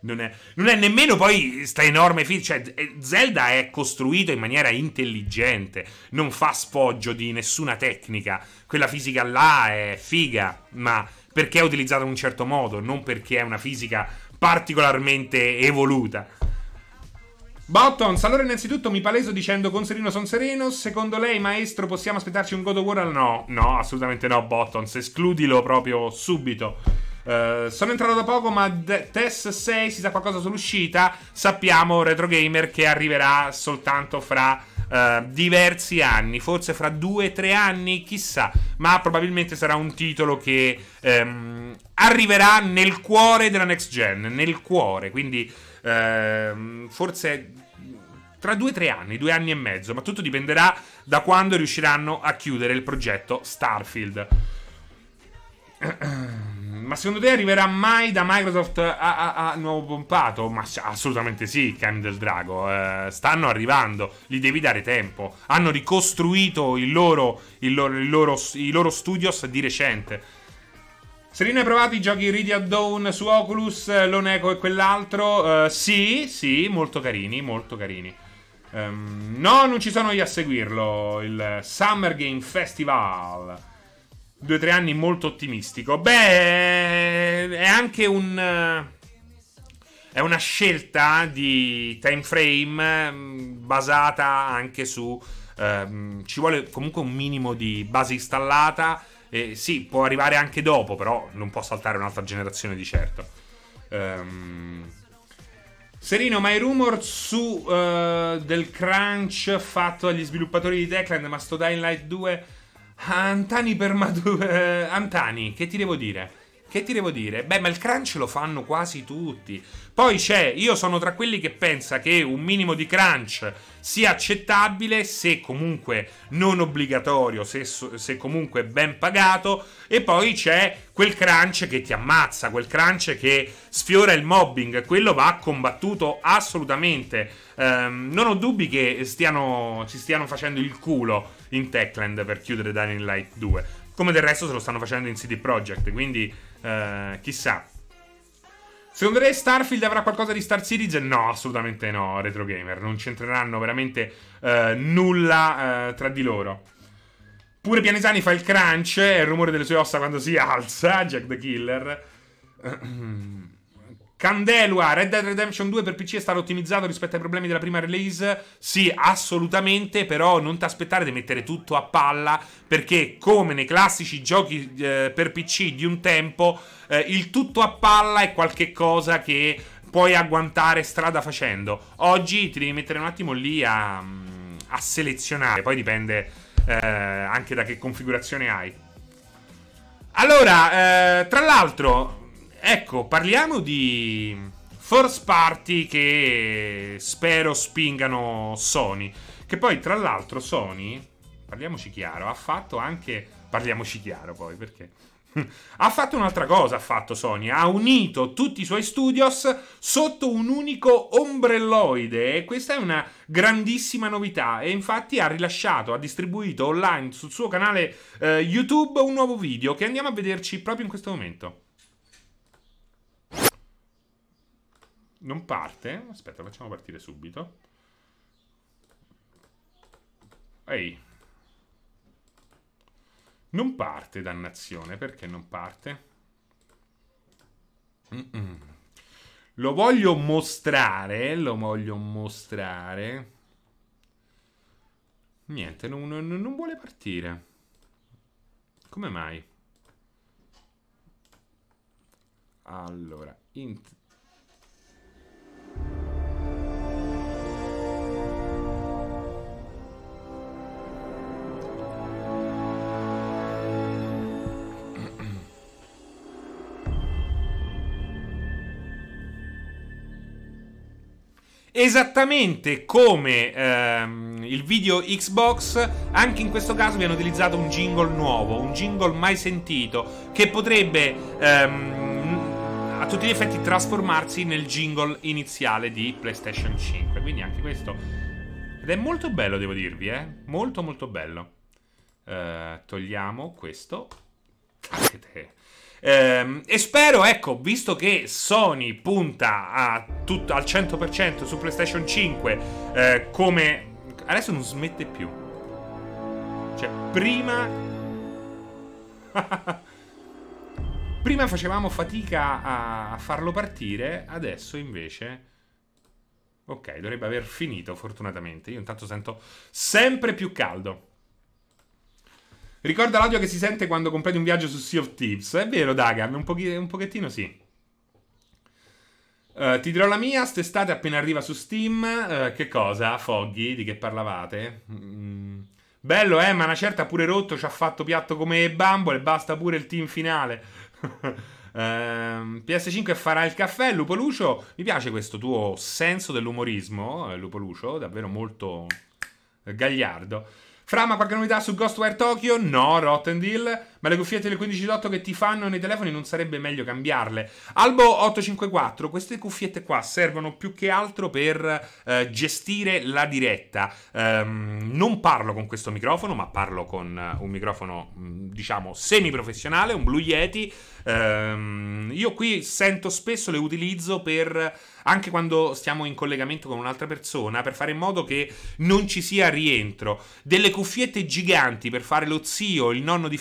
non, è, non è, nemmeno poi sta enorme fisica. Cioè, eh, Zelda è costruito in maniera intelligente, non fa sfoggio di nessuna tecnica. Quella fisica là è figa, ma perché è utilizzata in un certo modo, non perché è una fisica particolarmente evoluta. Bottons, allora innanzitutto mi paleso dicendo con sereno son sereno. Secondo lei, maestro, possiamo aspettarci un God of War? No, no, assolutamente no, Bottons. Escludilo proprio subito. Uh, sono entrato da poco, ma de- Test 6 si sa qualcosa sull'uscita. Sappiamo, Retro Gamer, che arriverà soltanto fra uh, diversi anni, forse fra due o tre anni, chissà. Ma probabilmente sarà un titolo che um, arriverà nel cuore della next gen. Nel cuore, quindi Ehm, forse tra due o tre anni, due anni e mezzo, ma tutto dipenderà da quando riusciranno a chiudere il progetto Starfield. Ma secondo te arriverà mai da Microsoft a, a, a nuovo pompato? Ma assolutamente sì, Can del Drago. Eh, stanno arrivando, gli devi dare tempo. Hanno ricostruito il loro, il loro, il loro, i loro studios di recente. Serino, hai provato i giochi Ready Dawn su Oculus, Loneco e quell'altro? Uh, sì, sì, molto carini, molto carini. Um, no, non ci sono io a seguirlo. Il Summer Game Festival. Due o tre anni molto ottimistico. Beh, è anche un. È una scelta di time frame mm, basata anche su. Um, ci vuole comunque un minimo di base installata eh, sì, può arrivare anche dopo, però non può saltare un'altra generazione di certo. Um... Serino, ma i rumor su uh, del crunch fatto agli sviluppatori di Techland, ma sto Dying Light 2 Antani per mature. Uh, Antani, che ti devo dire? Che ti devo dire? Beh, ma il crunch lo fanno quasi tutti. Poi c'è, io sono tra quelli che pensa che un minimo di crunch sia accettabile se comunque non obbligatorio, se, se, comunque ben pagato. E poi c'è quel crunch che ti ammazza, quel crunch che sfiora il mobbing. Quello va combattuto assolutamente. Um, non ho dubbi che stiano, ci stiano facendo il culo in Techland per chiudere Dying Light 2. Come del resto se lo stanno facendo in CD Projekt. Quindi, uh, chissà. Secondo te Starfield avrà qualcosa di Star Citizen? No, assolutamente no, Retro Gamer. Non c'entreranno veramente uh, nulla uh, tra di loro. Pure Pianesani fa il crunch, è il rumore delle sue ossa quando si alza, Jack the Killer. Candelua, Red Dead Redemption 2 per PC è stato ottimizzato rispetto ai problemi della prima release? Sì, assolutamente, però non ti aspettare di mettere tutto a palla, perché come nei classici giochi eh, per PC di un tempo, eh, il tutto a palla è qualcosa che puoi agguantare strada facendo. Oggi ti devi mettere un attimo lì a, a selezionare, poi dipende eh, anche da che configurazione hai. Allora, eh, tra l'altro Ecco, parliamo di first party che spero spingano Sony. Che poi, tra l'altro, Sony, parliamoci chiaro, ha fatto anche... Parliamoci chiaro poi, perché... ha fatto un'altra cosa, ha fatto Sony, ha unito tutti i suoi studios sotto un unico ombrelloide e questa è una grandissima novità e infatti ha rilasciato, ha distribuito online sul suo canale eh, YouTube un nuovo video che andiamo a vederci proprio in questo momento. Non parte. Aspetta, facciamo partire subito. Ehi. Non parte, dannazione. Perché non parte? Mm-mm. Lo voglio mostrare. Lo voglio mostrare. Niente, non, non, non vuole partire. Come mai? Allora, int Esattamente come ehm, il video Xbox, anche in questo caso viene utilizzato un jingle nuovo, un jingle mai sentito, che potrebbe ehm, a tutti gli effetti trasformarsi nel jingle iniziale di PlayStation 5. Quindi anche questo. Ed è molto bello, devo dirvi, eh? Molto molto bello. Eh, togliamo questo. Anche te. Ehm, e spero, ecco, visto che Sony punta tut- al 100% su PlayStation 5, eh, come... Adesso non smette più. Cioè, prima... prima facevamo fatica a farlo partire, adesso invece... Ok, dovrebbe aver finito fortunatamente. Io intanto sento sempre più caldo. Ricorda l'audio che si sente quando completi un viaggio su Sea of Thieves. È vero, Daga, un, poch- un pochettino sì. Uh, ti dirò la mia, st'estate appena arriva su Steam. Uh, che cosa? Foggy, di che parlavate? Mm. Bello, eh, ma una certa pure rotto, ci ha fatto piatto come bambole, basta pure il team finale. uh, ehm, PS5 farà il caffè, Lupo Lucio. Mi piace questo tuo senso dell'umorismo, eh, Lupo Lucio, davvero molto gagliardo. Fra, ma qualche novità su Ghostwire Tokyo? No, Rotten Deal. Ma le cuffiette del 15.8 che ti fanno nei telefoni non sarebbe meglio cambiarle? Albo 854, queste cuffiette qua servono più che altro per eh, gestire la diretta. Um, non parlo con questo microfono, ma parlo con uh, un microfono, mm, diciamo, semi-professionale, un Blue Yeti. Um, io qui sento spesso, le utilizzo per anche quando stiamo in collegamento con un'altra persona, per fare in modo che non ci sia rientro. Delle cuffiette giganti per fare lo zio, il nonno di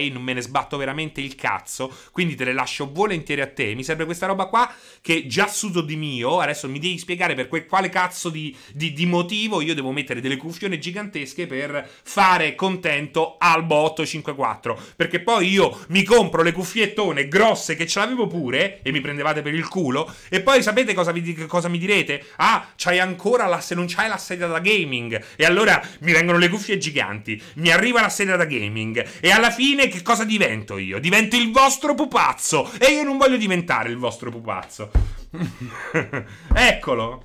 Favij, non me ne sbatto veramente il cazzo, quindi te le lascio volentieri a te. Mi serve questa roba qua che già sudo di mio, adesso mi devi spiegare per que- quale cazzo di, di, di, motivo io devo mettere delle cuffione gigantesche per fare contento Albo 854, perché poi io mi compro le cuffiettone grosse che ce l'avevo pure e mi prendevate per il culo e poi sapete cosa, vi, cosa mi direte? Ah, c'hai ancora la se non c'hai la sedia da gaming e allora mi vengono le cuffie giganti, mi arriva la sedia da gaming e alla fine che cosa divento io? Divento il vostro pupazzo e io non voglio diventare il vostro pupazzo. Eccolo.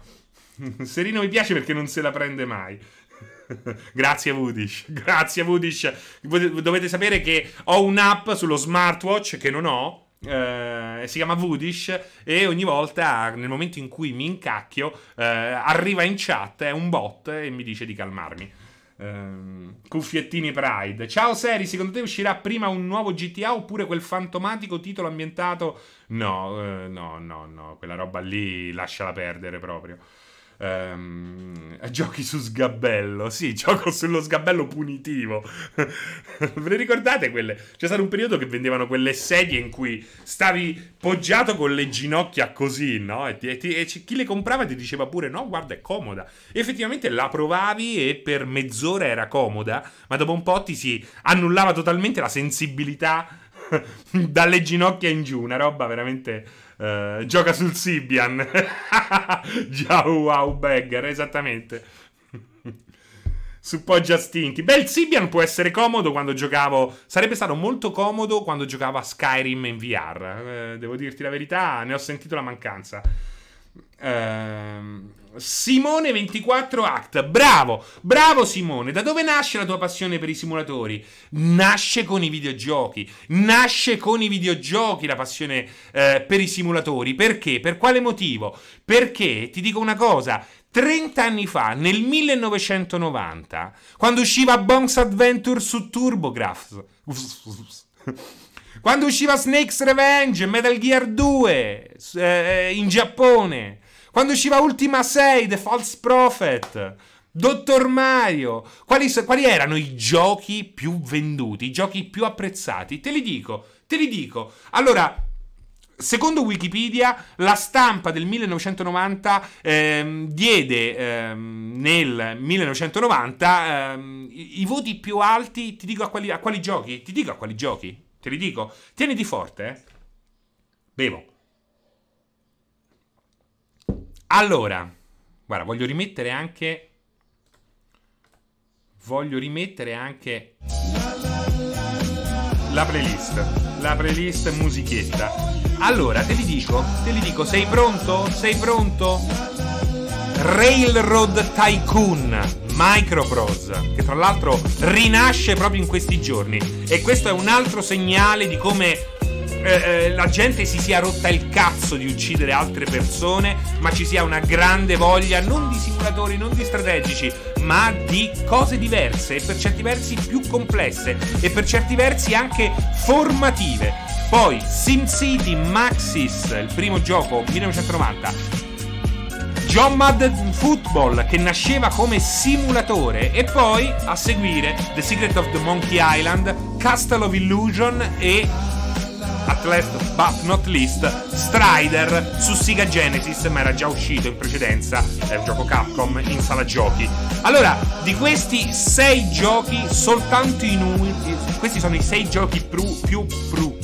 Serino mi piace perché non se la prende mai. Grazie Vudish, grazie Vudish. Dovete sapere che ho un'app sullo smartwatch che non ho. Eh, si chiama Vudish e ogni volta nel momento in cui mi incacchio eh, arriva in chat, è un bot e mi dice di calmarmi. Um, cuffiettini Pride. Ciao Seri, secondo te uscirà prima un nuovo GTA oppure quel fantomatico titolo ambientato? No, uh, no, no, no, quella roba lì lasciala perdere proprio. Um, giochi su sgabello, sì, gioco sullo sgabello punitivo. Ve le ricordate quelle? C'è stato un periodo che vendevano quelle sedie in cui stavi poggiato con le ginocchia così, no? E, ti, e, ti, e chi le comprava ti diceva pure: no, guarda, è comoda. E effettivamente la provavi e per mezz'ora era comoda, ma dopo un po' ti si annullava totalmente la sensibilità dalle ginocchia in giù, una roba veramente eh, gioca sul Sibian. Già, wow, Beggar, esattamente. Suppoggia stinchi. Beh, il Sibian può essere comodo quando giocavo. Sarebbe stato molto comodo quando giocavo a Skyrim in VR. Eh, devo dirti la verità, ne ho sentito la mancanza. Ehm. Simone24 Act, bravo, bravo Simone, da dove nasce la tua passione per i simulatori? Nasce con i videogiochi, nasce con i videogiochi la passione eh, per i simulatori, perché? Per quale motivo? Perché ti dico una cosa, 30 anni fa, nel 1990, quando usciva Bones Adventure su TurboGrafx, quando usciva Snake's Revenge, Metal Gear 2 eh, in Giappone, quando usciva Ultima 6, The False Prophet, Dottor Mario, quali, quali erano i giochi più venduti, i giochi più apprezzati? Te li dico, te li dico. Allora, Secondo Wikipedia, la stampa del 1990 ehm, diede ehm, nel 1990 ehm, i, i, voti più alti. Ti dico a quali, a quali, giochi? Ti dico a quali giochi? Te li dico. Tieniti forte, eh. Bevo. Allora, guarda, voglio rimettere anche. Voglio rimettere anche. La playlist. La playlist musichetta. Allora, te li dico, te li dico, sei pronto? Sei pronto? Railroad Tycoon Microprose, che tra l'altro rinasce proprio in questi giorni. E questo è un altro segnale di come eh, eh, la gente si sia rotta il cazzo di uccidere altre persone, ma ci sia una grande voglia non di simulatori, non di strategici, ma di cose diverse e per certi versi più complesse e per certi versi anche formative. Poi SimCity Maxis, il primo gioco 1990. John Madden Football che nasceva come simulatore e poi a seguire The Secret of the Monkey Island, Castle of Illusion e at last but not least Strider su Sega Genesis ma era già uscito in precedenza è un gioco Capcom in sala giochi allora di questi sei giochi soltanto in un questi sono i sei giochi più, più, più,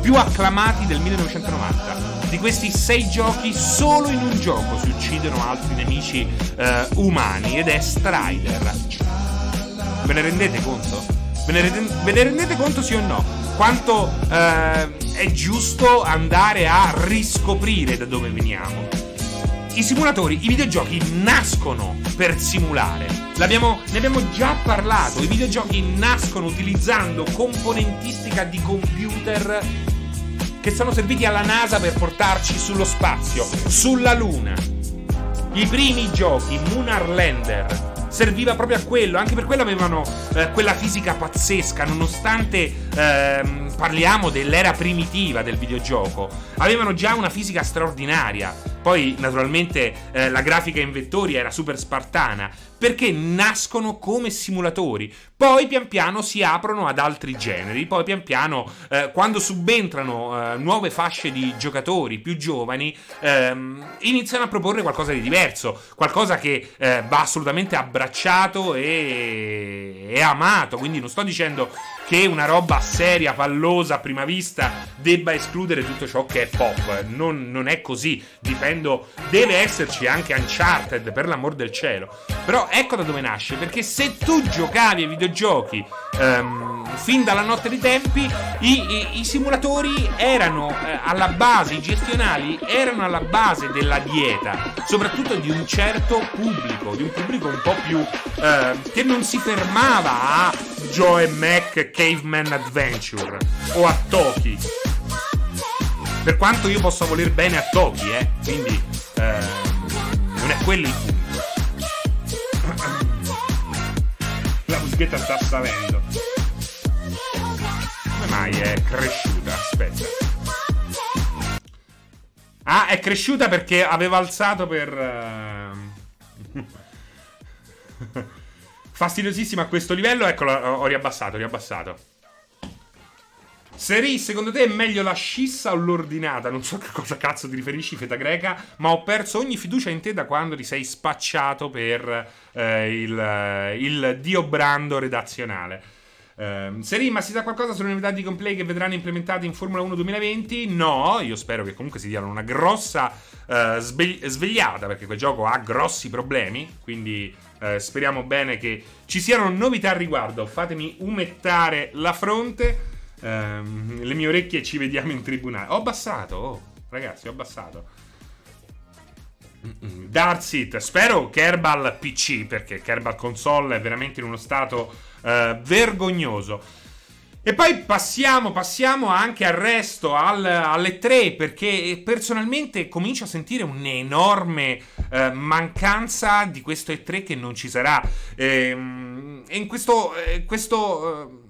più acclamati del 1990 di questi sei giochi solo in un gioco si uccidono altri nemici eh, umani ed è Strider ve ne rendete conto? Ve ne, rende- ve ne rendete conto sì o no? Quanto eh, è giusto andare a riscoprire da dove veniamo. I simulatori, i videogiochi nascono per simulare. L'abbiamo, ne abbiamo già parlato. I videogiochi nascono utilizzando componentistica di computer che sono serviti alla NASA per portarci sullo spazio, sulla Luna. I primi giochi, Lunar Lander, serviva proprio a quello. Anche per quello avevano eh, quella fisica pazzesca, nonostante ehm, parliamo dell'era primitiva del videogioco. Avevano già una fisica straordinaria. Poi, naturalmente, eh, la grafica in vettori era super spartana perché nascono come simulatori. Poi pian piano si aprono ad altri generi, poi pian piano eh, quando subentrano eh, nuove fasce di giocatori più giovani ehm, iniziano a proporre qualcosa di diverso, qualcosa che eh, va assolutamente abbracciato e, e amato. Quindi non sto dicendo che una roba seria, pallosa a prima vista debba escludere tutto ciò che è pop. Non, non è così. Dipendo, deve esserci anche Uncharted, per l'amor del cielo. Però ecco da dove nasce, perché se tu giocavi ai videogiochi um, fin dalla notte dei tempi, i, i, i simulatori erano eh, alla base, i gestionali erano alla base della dieta, soprattutto di un certo pubblico, di un pubblico un po' più eh, che non si fermava a Joe Mac Caveman Adventure o a Toki. Per quanto io possa voler bene a Toki, eh, quindi eh, non è quello il punto. La musichetta sta salendo. Come mai è cresciuta? Aspetta. Ah, è cresciuta perché aveva alzato per... Uh... Fastidiosissima a questo livello. Eccola, ho riabbassato, ho riabbassato. Seri, secondo te è meglio la scissa o l'ordinata? Non so a cosa cazzo ti riferisci, feta greca, ma ho perso ogni fiducia in te da quando ti sei spacciato per eh, il, il dio brando redazionale. Uh, Seri, ma si sa qualcosa sulle novità di gameplay che vedranno implementate in Formula 1 2020? No, io spero che comunque si diano una grossa uh, svegli- svegliata perché quel gioco ha grossi problemi, quindi uh, speriamo bene che ci siano novità al riguardo. Fatemi umettare la fronte. Um, le mie orecchie ci vediamo in tribunale. Ho abbassato, oh, ragazzi, ho abbassato. Darsit, spero Kerbal PC perché Kerbal console è veramente in uno stato uh, vergognoso. E poi passiamo, passiamo anche al resto, al, alle tre, perché personalmente comincio a sentire un'enorme uh, mancanza di questo E3 che non ci sarà. Ehm, e in questo, eh, questo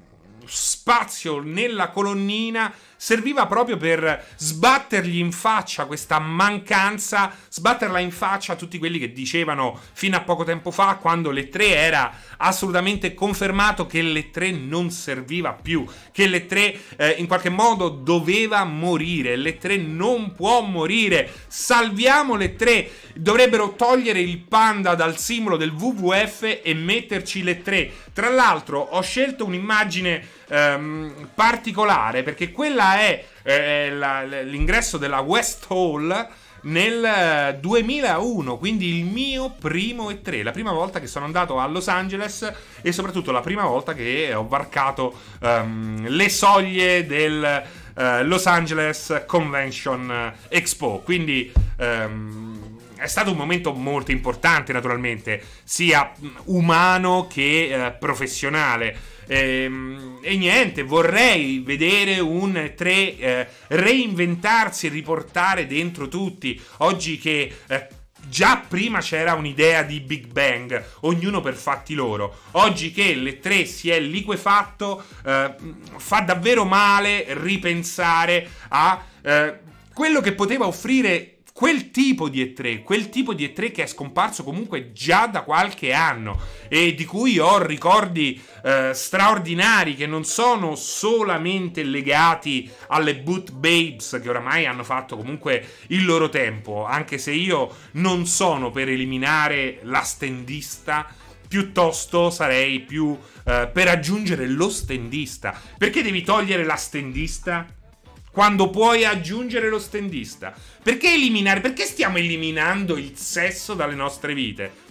uh, spazio nella colonnina serviva proprio per sbattergli in faccia questa mancanza, sbatterla in faccia a tutti quelli che dicevano fino a poco tempo fa, quando le 3 era assolutamente confermato che le 3 non serviva più, che le 3 eh, in qualche modo doveva morire, le 3 non può morire, salviamo le 3, dovrebbero togliere il panda dal simbolo del WWF e metterci le 3. Tra l'altro ho scelto un'immagine ehm, particolare perché quella è eh, la, l'ingresso della West Hall nel 2001, eh, quindi il mio primo E3, la prima volta che sono andato a Los Angeles e soprattutto la prima volta che ho varcato um, le soglie del uh, Los Angeles Convention Expo, quindi um, è stato un momento molto importante, naturalmente, sia umano che eh, professionale. E, ehm, e, niente, vorrei vedere un 3 eh, reinventarsi e riportare dentro tutti. Oggi che eh, Già prima c'era un'idea di Big Bang, ognuno per fatti loro. Oggi che le tre si è liquefatto, eh, fa davvero male ripensare a eh, quello che poteva offrire quel tipo di E3, quel tipo di E3 che è scomparso comunque già da qualche anno e di cui ho ricordi eh, straordinari che non sono solamente legati alle boot babes che oramai hanno fatto comunque il loro tempo, anche se io non sono per eliminare la stendista piuttosto sarei più eh, per aggiungere lo stendista. Perché devi togliere la stendista? Quando puoi aggiungere lo stendista? Perché eliminare? Perché stiamo eliminando il sesso dalle nostre vite?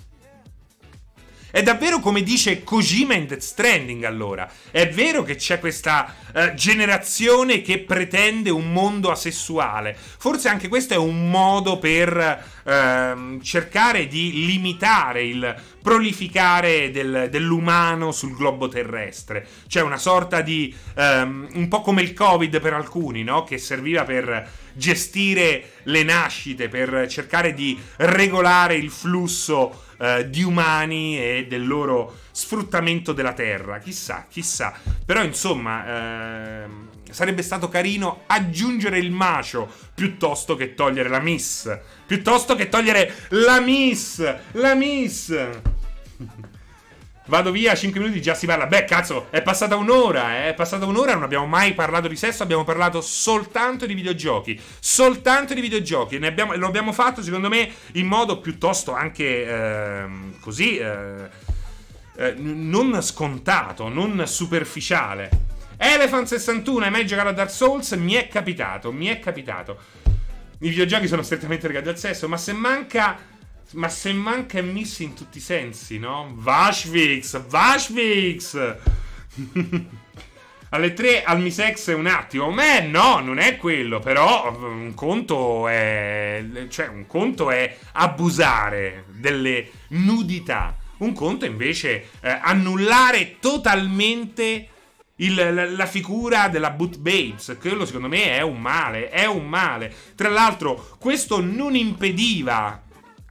È davvero come dice Kojima in Death Stranding allora. È vero che c'è questa uh, generazione che pretende un mondo asessuale. Forse anche questo è un modo per uh, cercare di limitare il prolificare del, dell'umano sul globo terrestre. C'è una sorta di... Um, un po' come il Covid per alcuni, no? Che serviva per gestire le nascite, per cercare di regolare il flusso eh, di umani e del loro sfruttamento della terra. Chissà, chissà. Però insomma, eh, sarebbe stato carino aggiungere il macio piuttosto che togliere la miss. Piuttosto che togliere la miss. La miss. Vado via, 5 minuti già si parla. Beh, cazzo, è passata un'ora, eh? È passata un'ora, non abbiamo mai parlato di sesso, abbiamo parlato soltanto di videogiochi. Soltanto di videogiochi. Ne abbiamo, lo abbiamo fatto, secondo me, in modo piuttosto anche eh, così. Eh, eh, non scontato, non superficiale. Elephant 61 hai mai giocato a Dark Souls? Mi è capitato, mi è capitato. I videogiochi sono strettamente legati al sesso, ma se manca ma se manca Miss in tutti i sensi, no? Vashvix, Vashvix! Alle 3 al Misex è un attimo. Ma no, non è quello. Però un conto è. Cioè, un conto è abusare delle nudità. Un conto invece eh, annullare totalmente il, la, la, figura della Boot Babes. Quello secondo me è un male. È un male. Tra l'altro, questo non impediva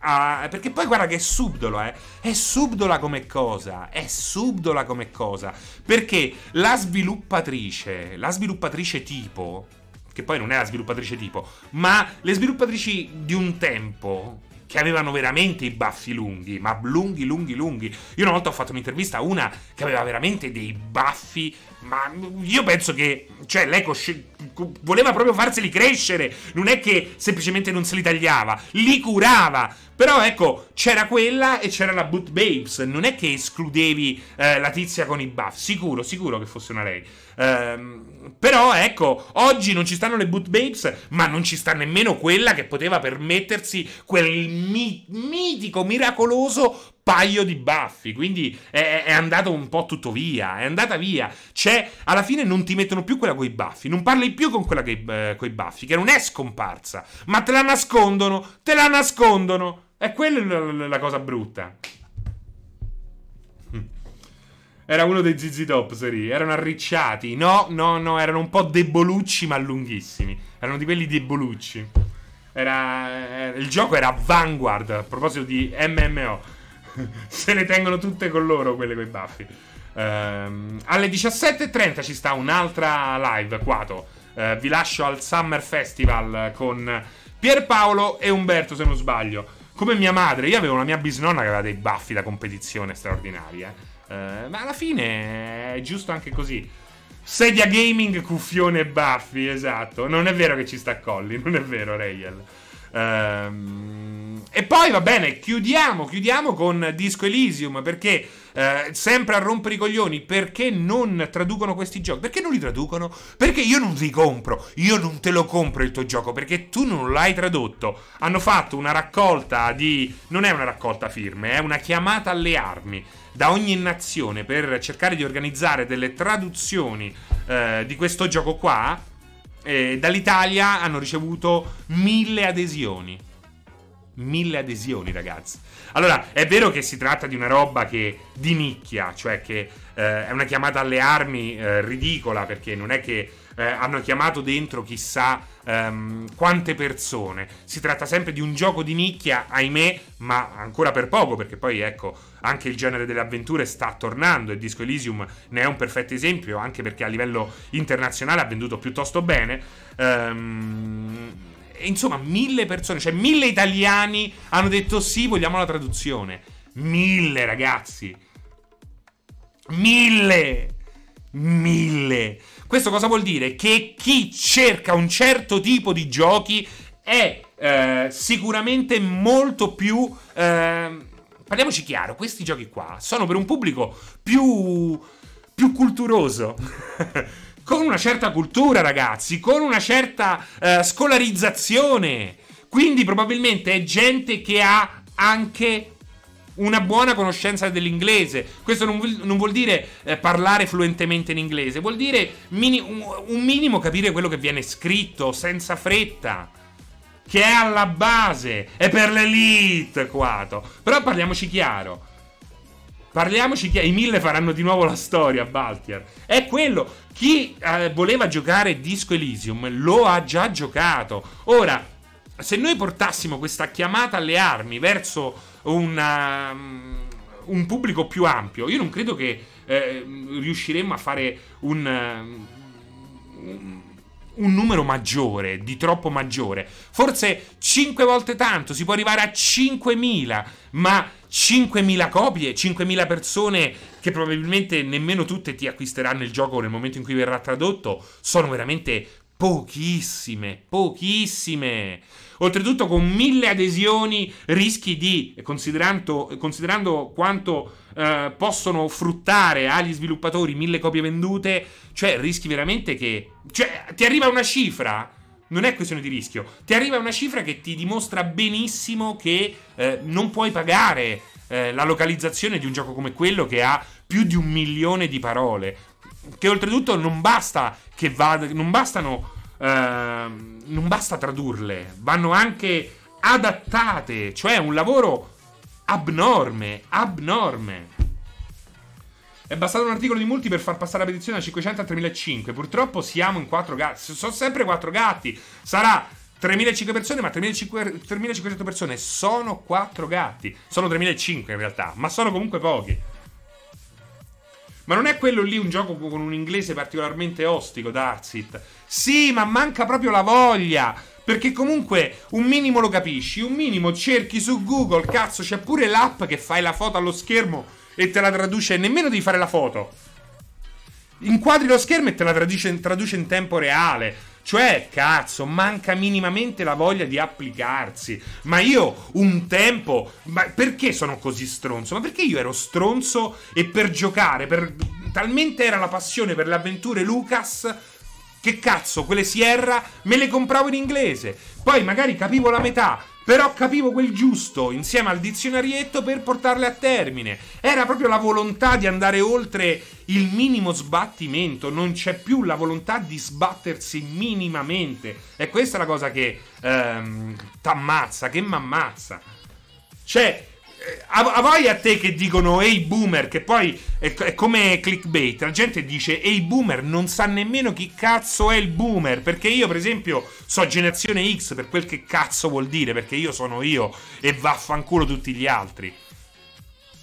a, perché poi guarda che è subdolo, eh. È subdola come cosa. È subdola come cosa. Perché la sviluppatrice, la sviluppatrice tipo, che poi non è la sviluppatrice tipo, ma le sviluppatrici di un tempo che avevano veramente i baffi lunghi, ma lunghi, lunghi, lunghi. Io una volta ho fatto un'intervista a una che aveva veramente dei baffi, ma io penso che, cioè, lei cosci- voleva proprio farseli crescere, non è che semplicemente non se li tagliava, li curava. Però ecco, c'era quella e c'era la Boot Babes. Non è che escludevi eh, la tizia con i buff. Sicuro, sicuro che fosse una lei. Ehm, però ecco, oggi non ci stanno le Boot Babes, ma non ci sta nemmeno quella che poteva permettersi quel mi- mitico, miracoloso paio di baffi. Quindi è, è, andato un po' tutto via. È andata via. C'è, alla fine non ti mettono più quella con i baffi. Non parli più con quella eh, con i baffi, che non è scomparsa. Ma te la nascondono. Te la nascondono. E quella è la cosa brutta. Era uno dei ZZ Top, Seri. Erano arricciati. No, no, no, erano un po' debolucci ma lunghissimi. Erano di quelli debolucci. Era, eh, il gioco era Vanguard, a proposito di MMO. Se ne tengono tutte con loro quelle con i baffi. Um, alle 17.30 ci sta un'altra live, Quato. Uh, vi lascio al Summer Festival con Pierpaolo e Umberto, se non sbaglio. Come mia madre, io avevo una mia bisnonna che aveva dei baffi da competizione straordinari, eh. Uh, ma alla fine è giusto anche così. Sedia gaming, cuffione e baffi, esatto. Non è vero che ci sta Colli, non è vero, Rayel. Ehm, e poi va bene, chiudiamo, chiudiamo con Disco Elysium perché eh, sempre a rompere i coglioni, perché non traducono questi giochi? Perché non li traducono? Perché io non li compro, io non te lo compro il tuo gioco perché tu non l'hai tradotto. Hanno fatto una raccolta di... non è una raccolta firme, è una chiamata alle armi da ogni nazione per cercare di organizzare delle traduzioni eh, di questo gioco qua eh, dall'Italia hanno ricevuto mille adesioni. Mille adesioni, ragazzi. Allora, è vero che si tratta di una roba che di nicchia, cioè che eh, è una chiamata alle armi eh, ridicola, perché non è che eh, hanno chiamato dentro chissà ehm, quante persone. Si tratta sempre di un gioco di nicchia, ahimè, ma ancora per poco, perché poi ecco, anche il genere delle avventure sta tornando e Disco Elysium ne è un perfetto esempio, anche perché a livello internazionale ha venduto piuttosto bene. Ehm insomma, mille persone, cioè mille italiani hanno detto sì, vogliamo la traduzione. Mille, ragazzi. Mille. Mille. Questo cosa vuol dire? Che chi cerca un certo tipo di giochi è eh, sicuramente molto più... Eh, parliamoci chiaro, questi giochi qua sono per un pubblico più... più culturoso. con una certa cultura, ragazzi, con una certa uh, scolarizzazione. Quindi probabilmente è gente che ha anche una buona conoscenza dell'inglese. Questo non vuol, non vuol dire eh, parlare fluentemente in inglese, vuol dire mini, un, un, minimo capire quello che viene scritto senza fretta. Che è alla base, è per l'elite, quato. Però parliamoci chiaro. Parliamoci che i mille faranno di nuovo la storia, Baltier. È quello. Chi eh, voleva giocare Disco Elysium lo ha già giocato. Ora, se noi portassimo questa chiamata alle armi verso una, um, un pubblico più ampio, io non credo che eh, riusciremmo a fare un, um, un numero maggiore, di troppo maggiore. Forse 5 volte tanto, si può arrivare a 5.000, ma 5.000 copie, 5.000 persone che probabilmente nemmeno tutte ti acquisteranno il gioco nel momento in cui verrà tradotto, sono veramente pochissime, pochissime. Oltretutto con mille adesioni rischi di, considerando, considerando quanto eh, possono fruttare agli sviluppatori mille copie vendute, cioè rischi veramente che... Cioè ti arriva una cifra non è questione di rischio. Ti arriva una cifra che ti dimostra benissimo che eh, non puoi pagare eh, la localizzazione di un gioco come quello che ha più di un milione di parole. Che oltretutto non basta che vada. Non bastano. Eh, non basta tradurle, vanno anche adattate. Cioè è un lavoro abnorme. Abnorme. È bastato un articolo di multi per far passare la petizione da 500 a 3005. Purtroppo siamo in 4 gatti. Sono sempre 4 gatti. Sarà 3.500 persone, ma 3.500 persone sono 4 gatti. Sono 3.500 in realtà, ma sono comunque pochi. Ma non è quello lì un gioco con un inglese particolarmente ostico, Darksit? Sì, ma manca proprio la voglia. Perché comunque un minimo lo capisci, un minimo cerchi su Google, cazzo, c'è pure l'app che fai la foto allo schermo e te la traduce, nemmeno devi fare la foto. Inquadri lo schermo e te la traduce, traduce in tempo reale. Cioè, cazzo, manca minimamente la voglia di applicarsi. Ma io un tempo. Ma perché sono così stronzo? Ma perché io ero stronzo e per giocare, per. Talmente era la passione per le avventure Lucas. Che cazzo, quelle Sierra me le compravo in inglese. Poi magari capivo la metà. Però capivo quel giusto insieme al dizionarietto per portarle a termine. Era proprio la volontà di andare oltre il minimo sbattimento. Non c'è più la volontà di sbattersi minimamente. E questa è la cosa che ehm, t'ammazza, che m'ammazza. Cioè, a, a voi a te che dicono ehi boomer, che poi è, è, come clickbait, la gente dice ehi boomer, non sa nemmeno chi cazzo è il boomer, perché io per esempio so generazione X per quel che cazzo vuol dire, perché io sono io e vaffanculo tutti gli altri.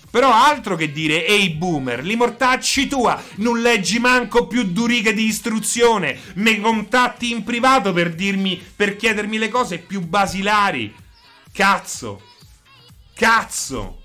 Però altro che dire ehi boomer, li mortacci tua, non leggi manco più due righe di istruzione, mi contatti in privato per dirmi, per chiedermi le cose più basilari. Cazzo. Cazzo!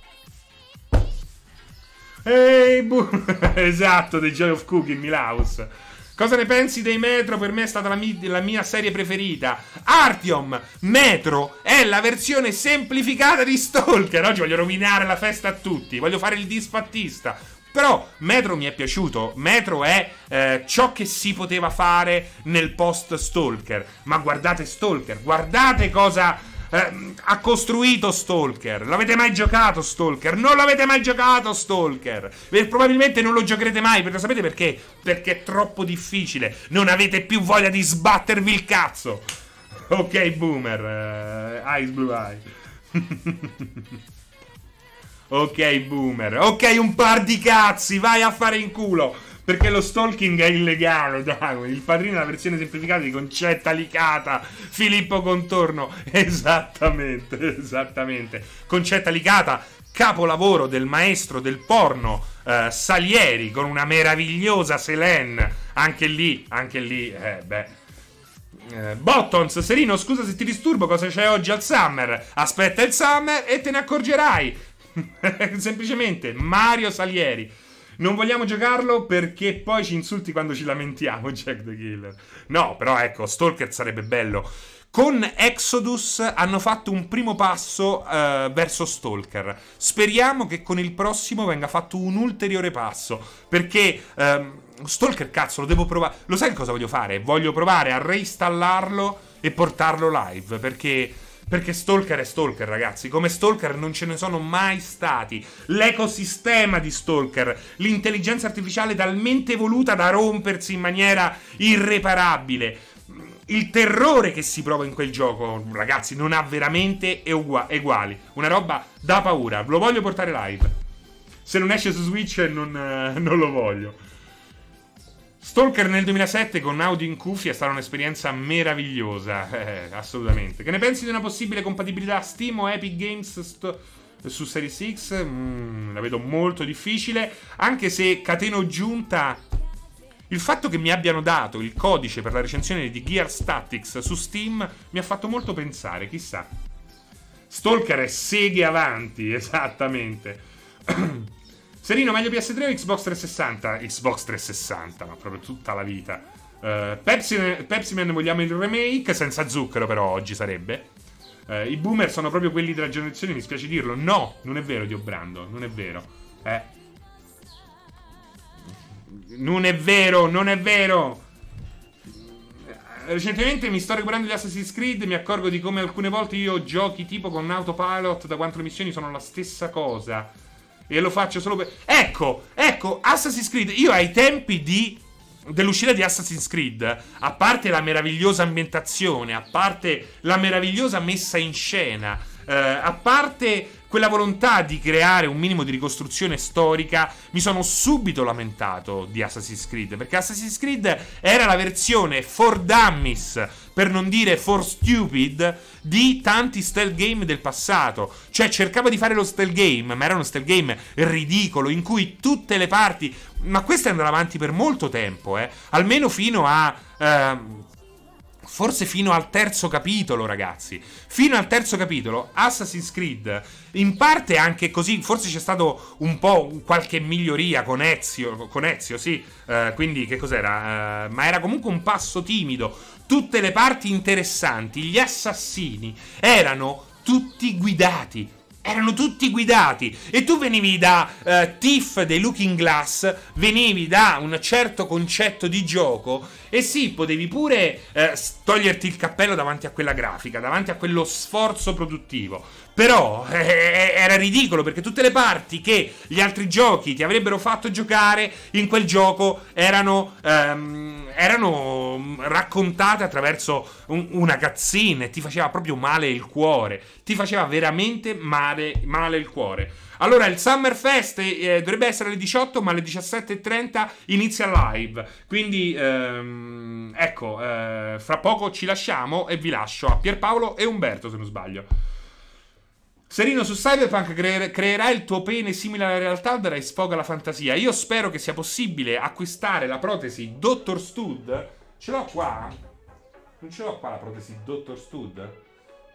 Ehi, bu- esatto, The Joy of Cooking, Milaus. Cosa ne pensi dei Metro? Per me è stata la, mi- la, mia serie preferita. Artyom, Metro è la versione semplificata di Stalker. Oggi voglio rovinare la festa a tutti. Voglio fare il disfattista. Però Metro mi è piaciuto. Metro è eh, ciò che si poteva fare nel post Stalker. Ma guardate Stalker, guardate cosa eh, ha costruito Stalker. L'avete mai giocato Stalker? Non l'avete mai giocato Stalker. E probabilmente non lo giocherete mai. Perché sapete perché? Perché è troppo difficile. Non avete più voglia di sbattervi il cazzo. Ok, boomer. Uh, Ice Blue Eye. ok, boomer. Ok, un par di cazzi, vai a fare in culo. Perché lo stalking è illegale, dai. Il padrino è la versione semplificata di Concetta Licata, Filippo Contorno. Esattamente, esattamente. Concetta Licata, capolavoro del maestro del porno uh, Salieri, con una meravigliosa Selene. Anche lì, anche lì, eh, beh eh, Bottons, Serino, scusa se ti disturbo, cosa c'è oggi al Summer? Aspetta il Summer e te ne accorgerai. Semplicemente Mario Salieri. Non vogliamo giocarlo perché poi ci insulti quando ci lamentiamo, Jack the Killer. No, però ecco, Stalker sarebbe bello. Con Exodus hanno fatto un primo passo uh, verso Stalker. Speriamo che con il prossimo venga fatto un ulteriore passo. Perché. Um, Stalker, cazzo, lo devo provare. Lo sai cosa voglio fare? Voglio provare a reinstallarlo e portarlo live. Perché. Perché Stalker è Stalker, ragazzi. Come Stalker non ce ne sono mai stati. L'ecosistema di Stalker, l'intelligenza artificiale talmente evoluta da rompersi in maniera irreparabile. Il terrore che si prova in quel gioco, ragazzi, non ha veramente eguali. Una roba da paura. Lo voglio portare live. Se non esce su Switch, non, eh, non lo voglio. Stalker nel 2007 con Audi in cuffia è stata un'esperienza meravigliosa, eh, assolutamente. Che ne pensi di una possibile compatibilità Steam o Epic Games sto- su Series X? Mm, la vedo molto difficile, anche se cateno giunta il fatto che mi abbiano dato il codice per la recensione di Gear Statics su Steam mi ha fatto molto pensare, chissà. Stalker è seghe avanti, esattamente. Serino, meglio PS3 o Xbox 360? Xbox 360, ma proprio tutta la vita. Uh, Pepsi, Pepsi Man vogliamo il remake, senza zucchero però oggi sarebbe. Uh, I boomer sono proprio quelli della generazione, mi spiace dirlo. No, non è vero, Dio Brando, non è vero. Eh. Non è vero, non è vero. Recentemente mi sto recuperando di Assassin's Creed mi accorgo di come alcune volte io giochi tipo con autopilot da quanto le missioni sono la stessa cosa. E lo faccio solo per... Ecco, ecco, Assassin's Creed, io ai tempi di dell'uscita di Assassin's Creed, a parte la meravigliosa ambientazione, a parte la meravigliosa messa in scena, eh, a parte quella volontà di creare un minimo di ricostruzione storica, mi sono subito lamentato di Assassin's Creed, perché Assassin's Creed era la versione for dummies, per non dire for stupid, di tanti stealth game del passato. Cioè cercava di fare lo stealth game, ma era uno stealth game ridicolo, in cui tutte le parti... Ma questo è andato avanti per molto tempo, eh? Almeno fino a... Uh, forse fino al terzo capitolo, ragazzi. Fino al terzo capitolo, Assassin's Creed, in parte anche così, forse c'è stato un po' qualche miglioria con Ezio, con Ezio sì, uh, quindi che cos'era? Uh, ma era comunque un passo timido. Tutte le parti interessanti, gli assassini, erano tutti guidati erano tutti guidati e tu venivi da uh, Tiff dei Looking Glass, venivi da un certo concetto di gioco e sì, potevi pure uh, toglierti il cappello davanti a quella grafica, davanti a quello sforzo produttivo. Però eh, eh, era ridicolo perché tutte le parti che gli altri giochi ti avrebbero fatto giocare in quel gioco erano, um, erano raccontate attraverso un, una cazzina e ti faceva proprio male il cuore. Ti faceva veramente male, male il cuore. Allora, il Summerfest eh, dovrebbe essere alle 18, ma alle 17.30 inizia live. Quindi, ehm, ecco, eh, fra poco ci lasciamo e vi lascio a Pierpaolo e Umberto, se non sbaglio. Serino su Cyberpunk cre- creerà il tuo pene simile alla realtà o darai sfogo alla fantasia? Io spero che sia possibile acquistare la protesi Dr. Stud. Ce l'ho qua? Non ce l'ho qua la protesi Dr. Stud?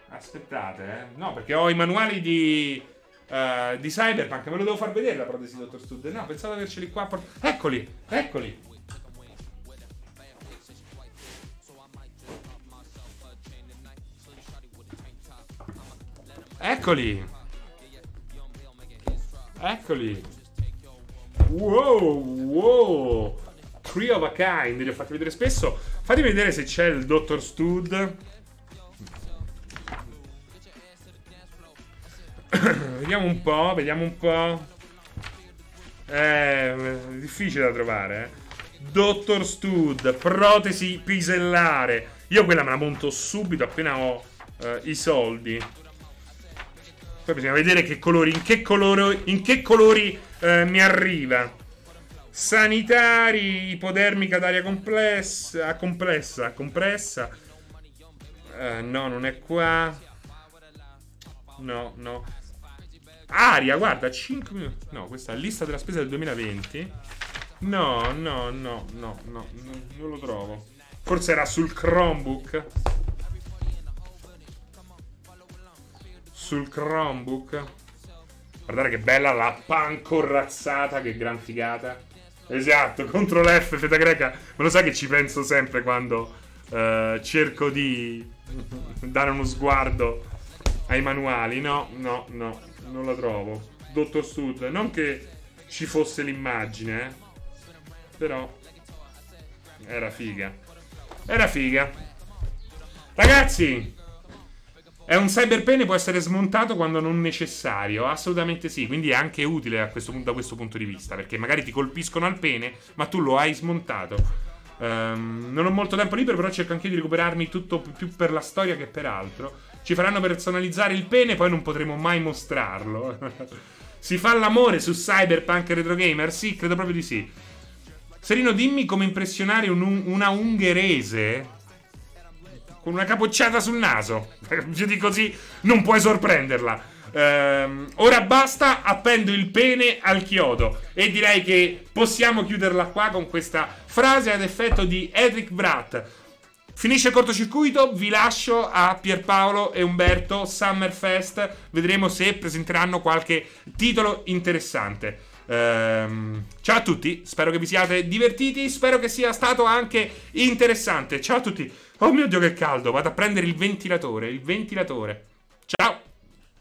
Aspettate, eh. No, perché ho i manuali di, uh, di Cyberpunk. Me lo devo far vedere la protesi Dr. Stud. No, pensavo di averceli qua. Eccoli, eccoli. Eccoli. Eccoli. Wow, wow. Tree of a Kind, li ho fatti vedere spesso. Fatemi vedere se c'è il Dr. Stud. vediamo un po', vediamo un po'. È difficile da trovare, eh. Dottor Stud, protesi pisellare. Io quella me la monto subito appena ho uh, i soldi. Poi bisogna vedere che colori, in che, coloro, in che colori eh, mi arriva. Sanitari, ipodermica d'aria complessa, complessa, compressa. Uh, no, non è qua. No, no. Aria, guarda, 5 minuti. No, questa è la lista della spesa del 2020. No, no, no, no, no, non lo trovo. Forse era sul Chromebook. Sul Chromebook. Guardate che bella la pancorrazzata, che gran figata. Esatto, contro l'F, feta greca. Ma lo sai che ci penso sempre quando uh, cerco di dare uno sguardo ai manuali. No, no, no, non la trovo. Dottor Sud, non che ci fosse l'immagine, eh. Però era figa. Era figa. Ragazzi, è un cyberpene può essere smontato quando non necessario? Assolutamente sì, quindi è anche utile questo, da questo punto di vista, perché magari ti colpiscono al pene, ma tu lo hai smontato. Um, non ho molto tempo libero, però cerco anche di recuperarmi tutto più per la storia che per altro. Ci faranno personalizzare il pene, poi non potremo mai mostrarlo. si fa l'amore su Cyberpunk Retro Gamer? Sì, credo proprio di sì. Serino, dimmi come impressionare un, una ungherese con una capocciata sul naso. Più di così non puoi sorprenderla. Ehm, ora basta, appendo il pene al chiodo. E direi che possiamo chiuderla qua con questa frase ad effetto di Edric Bratt. Finisce il cortocircuito, vi lascio a Pierpaolo e Umberto Summerfest. Vedremo se presenteranno qualche titolo interessante. Ehm, ciao a tutti, spero che vi siate divertiti, spero che sia stato anche interessante. Ciao a tutti. Oh mio Dio che caldo, vado a prendere il ventilatore, il ventilatore. Ciao.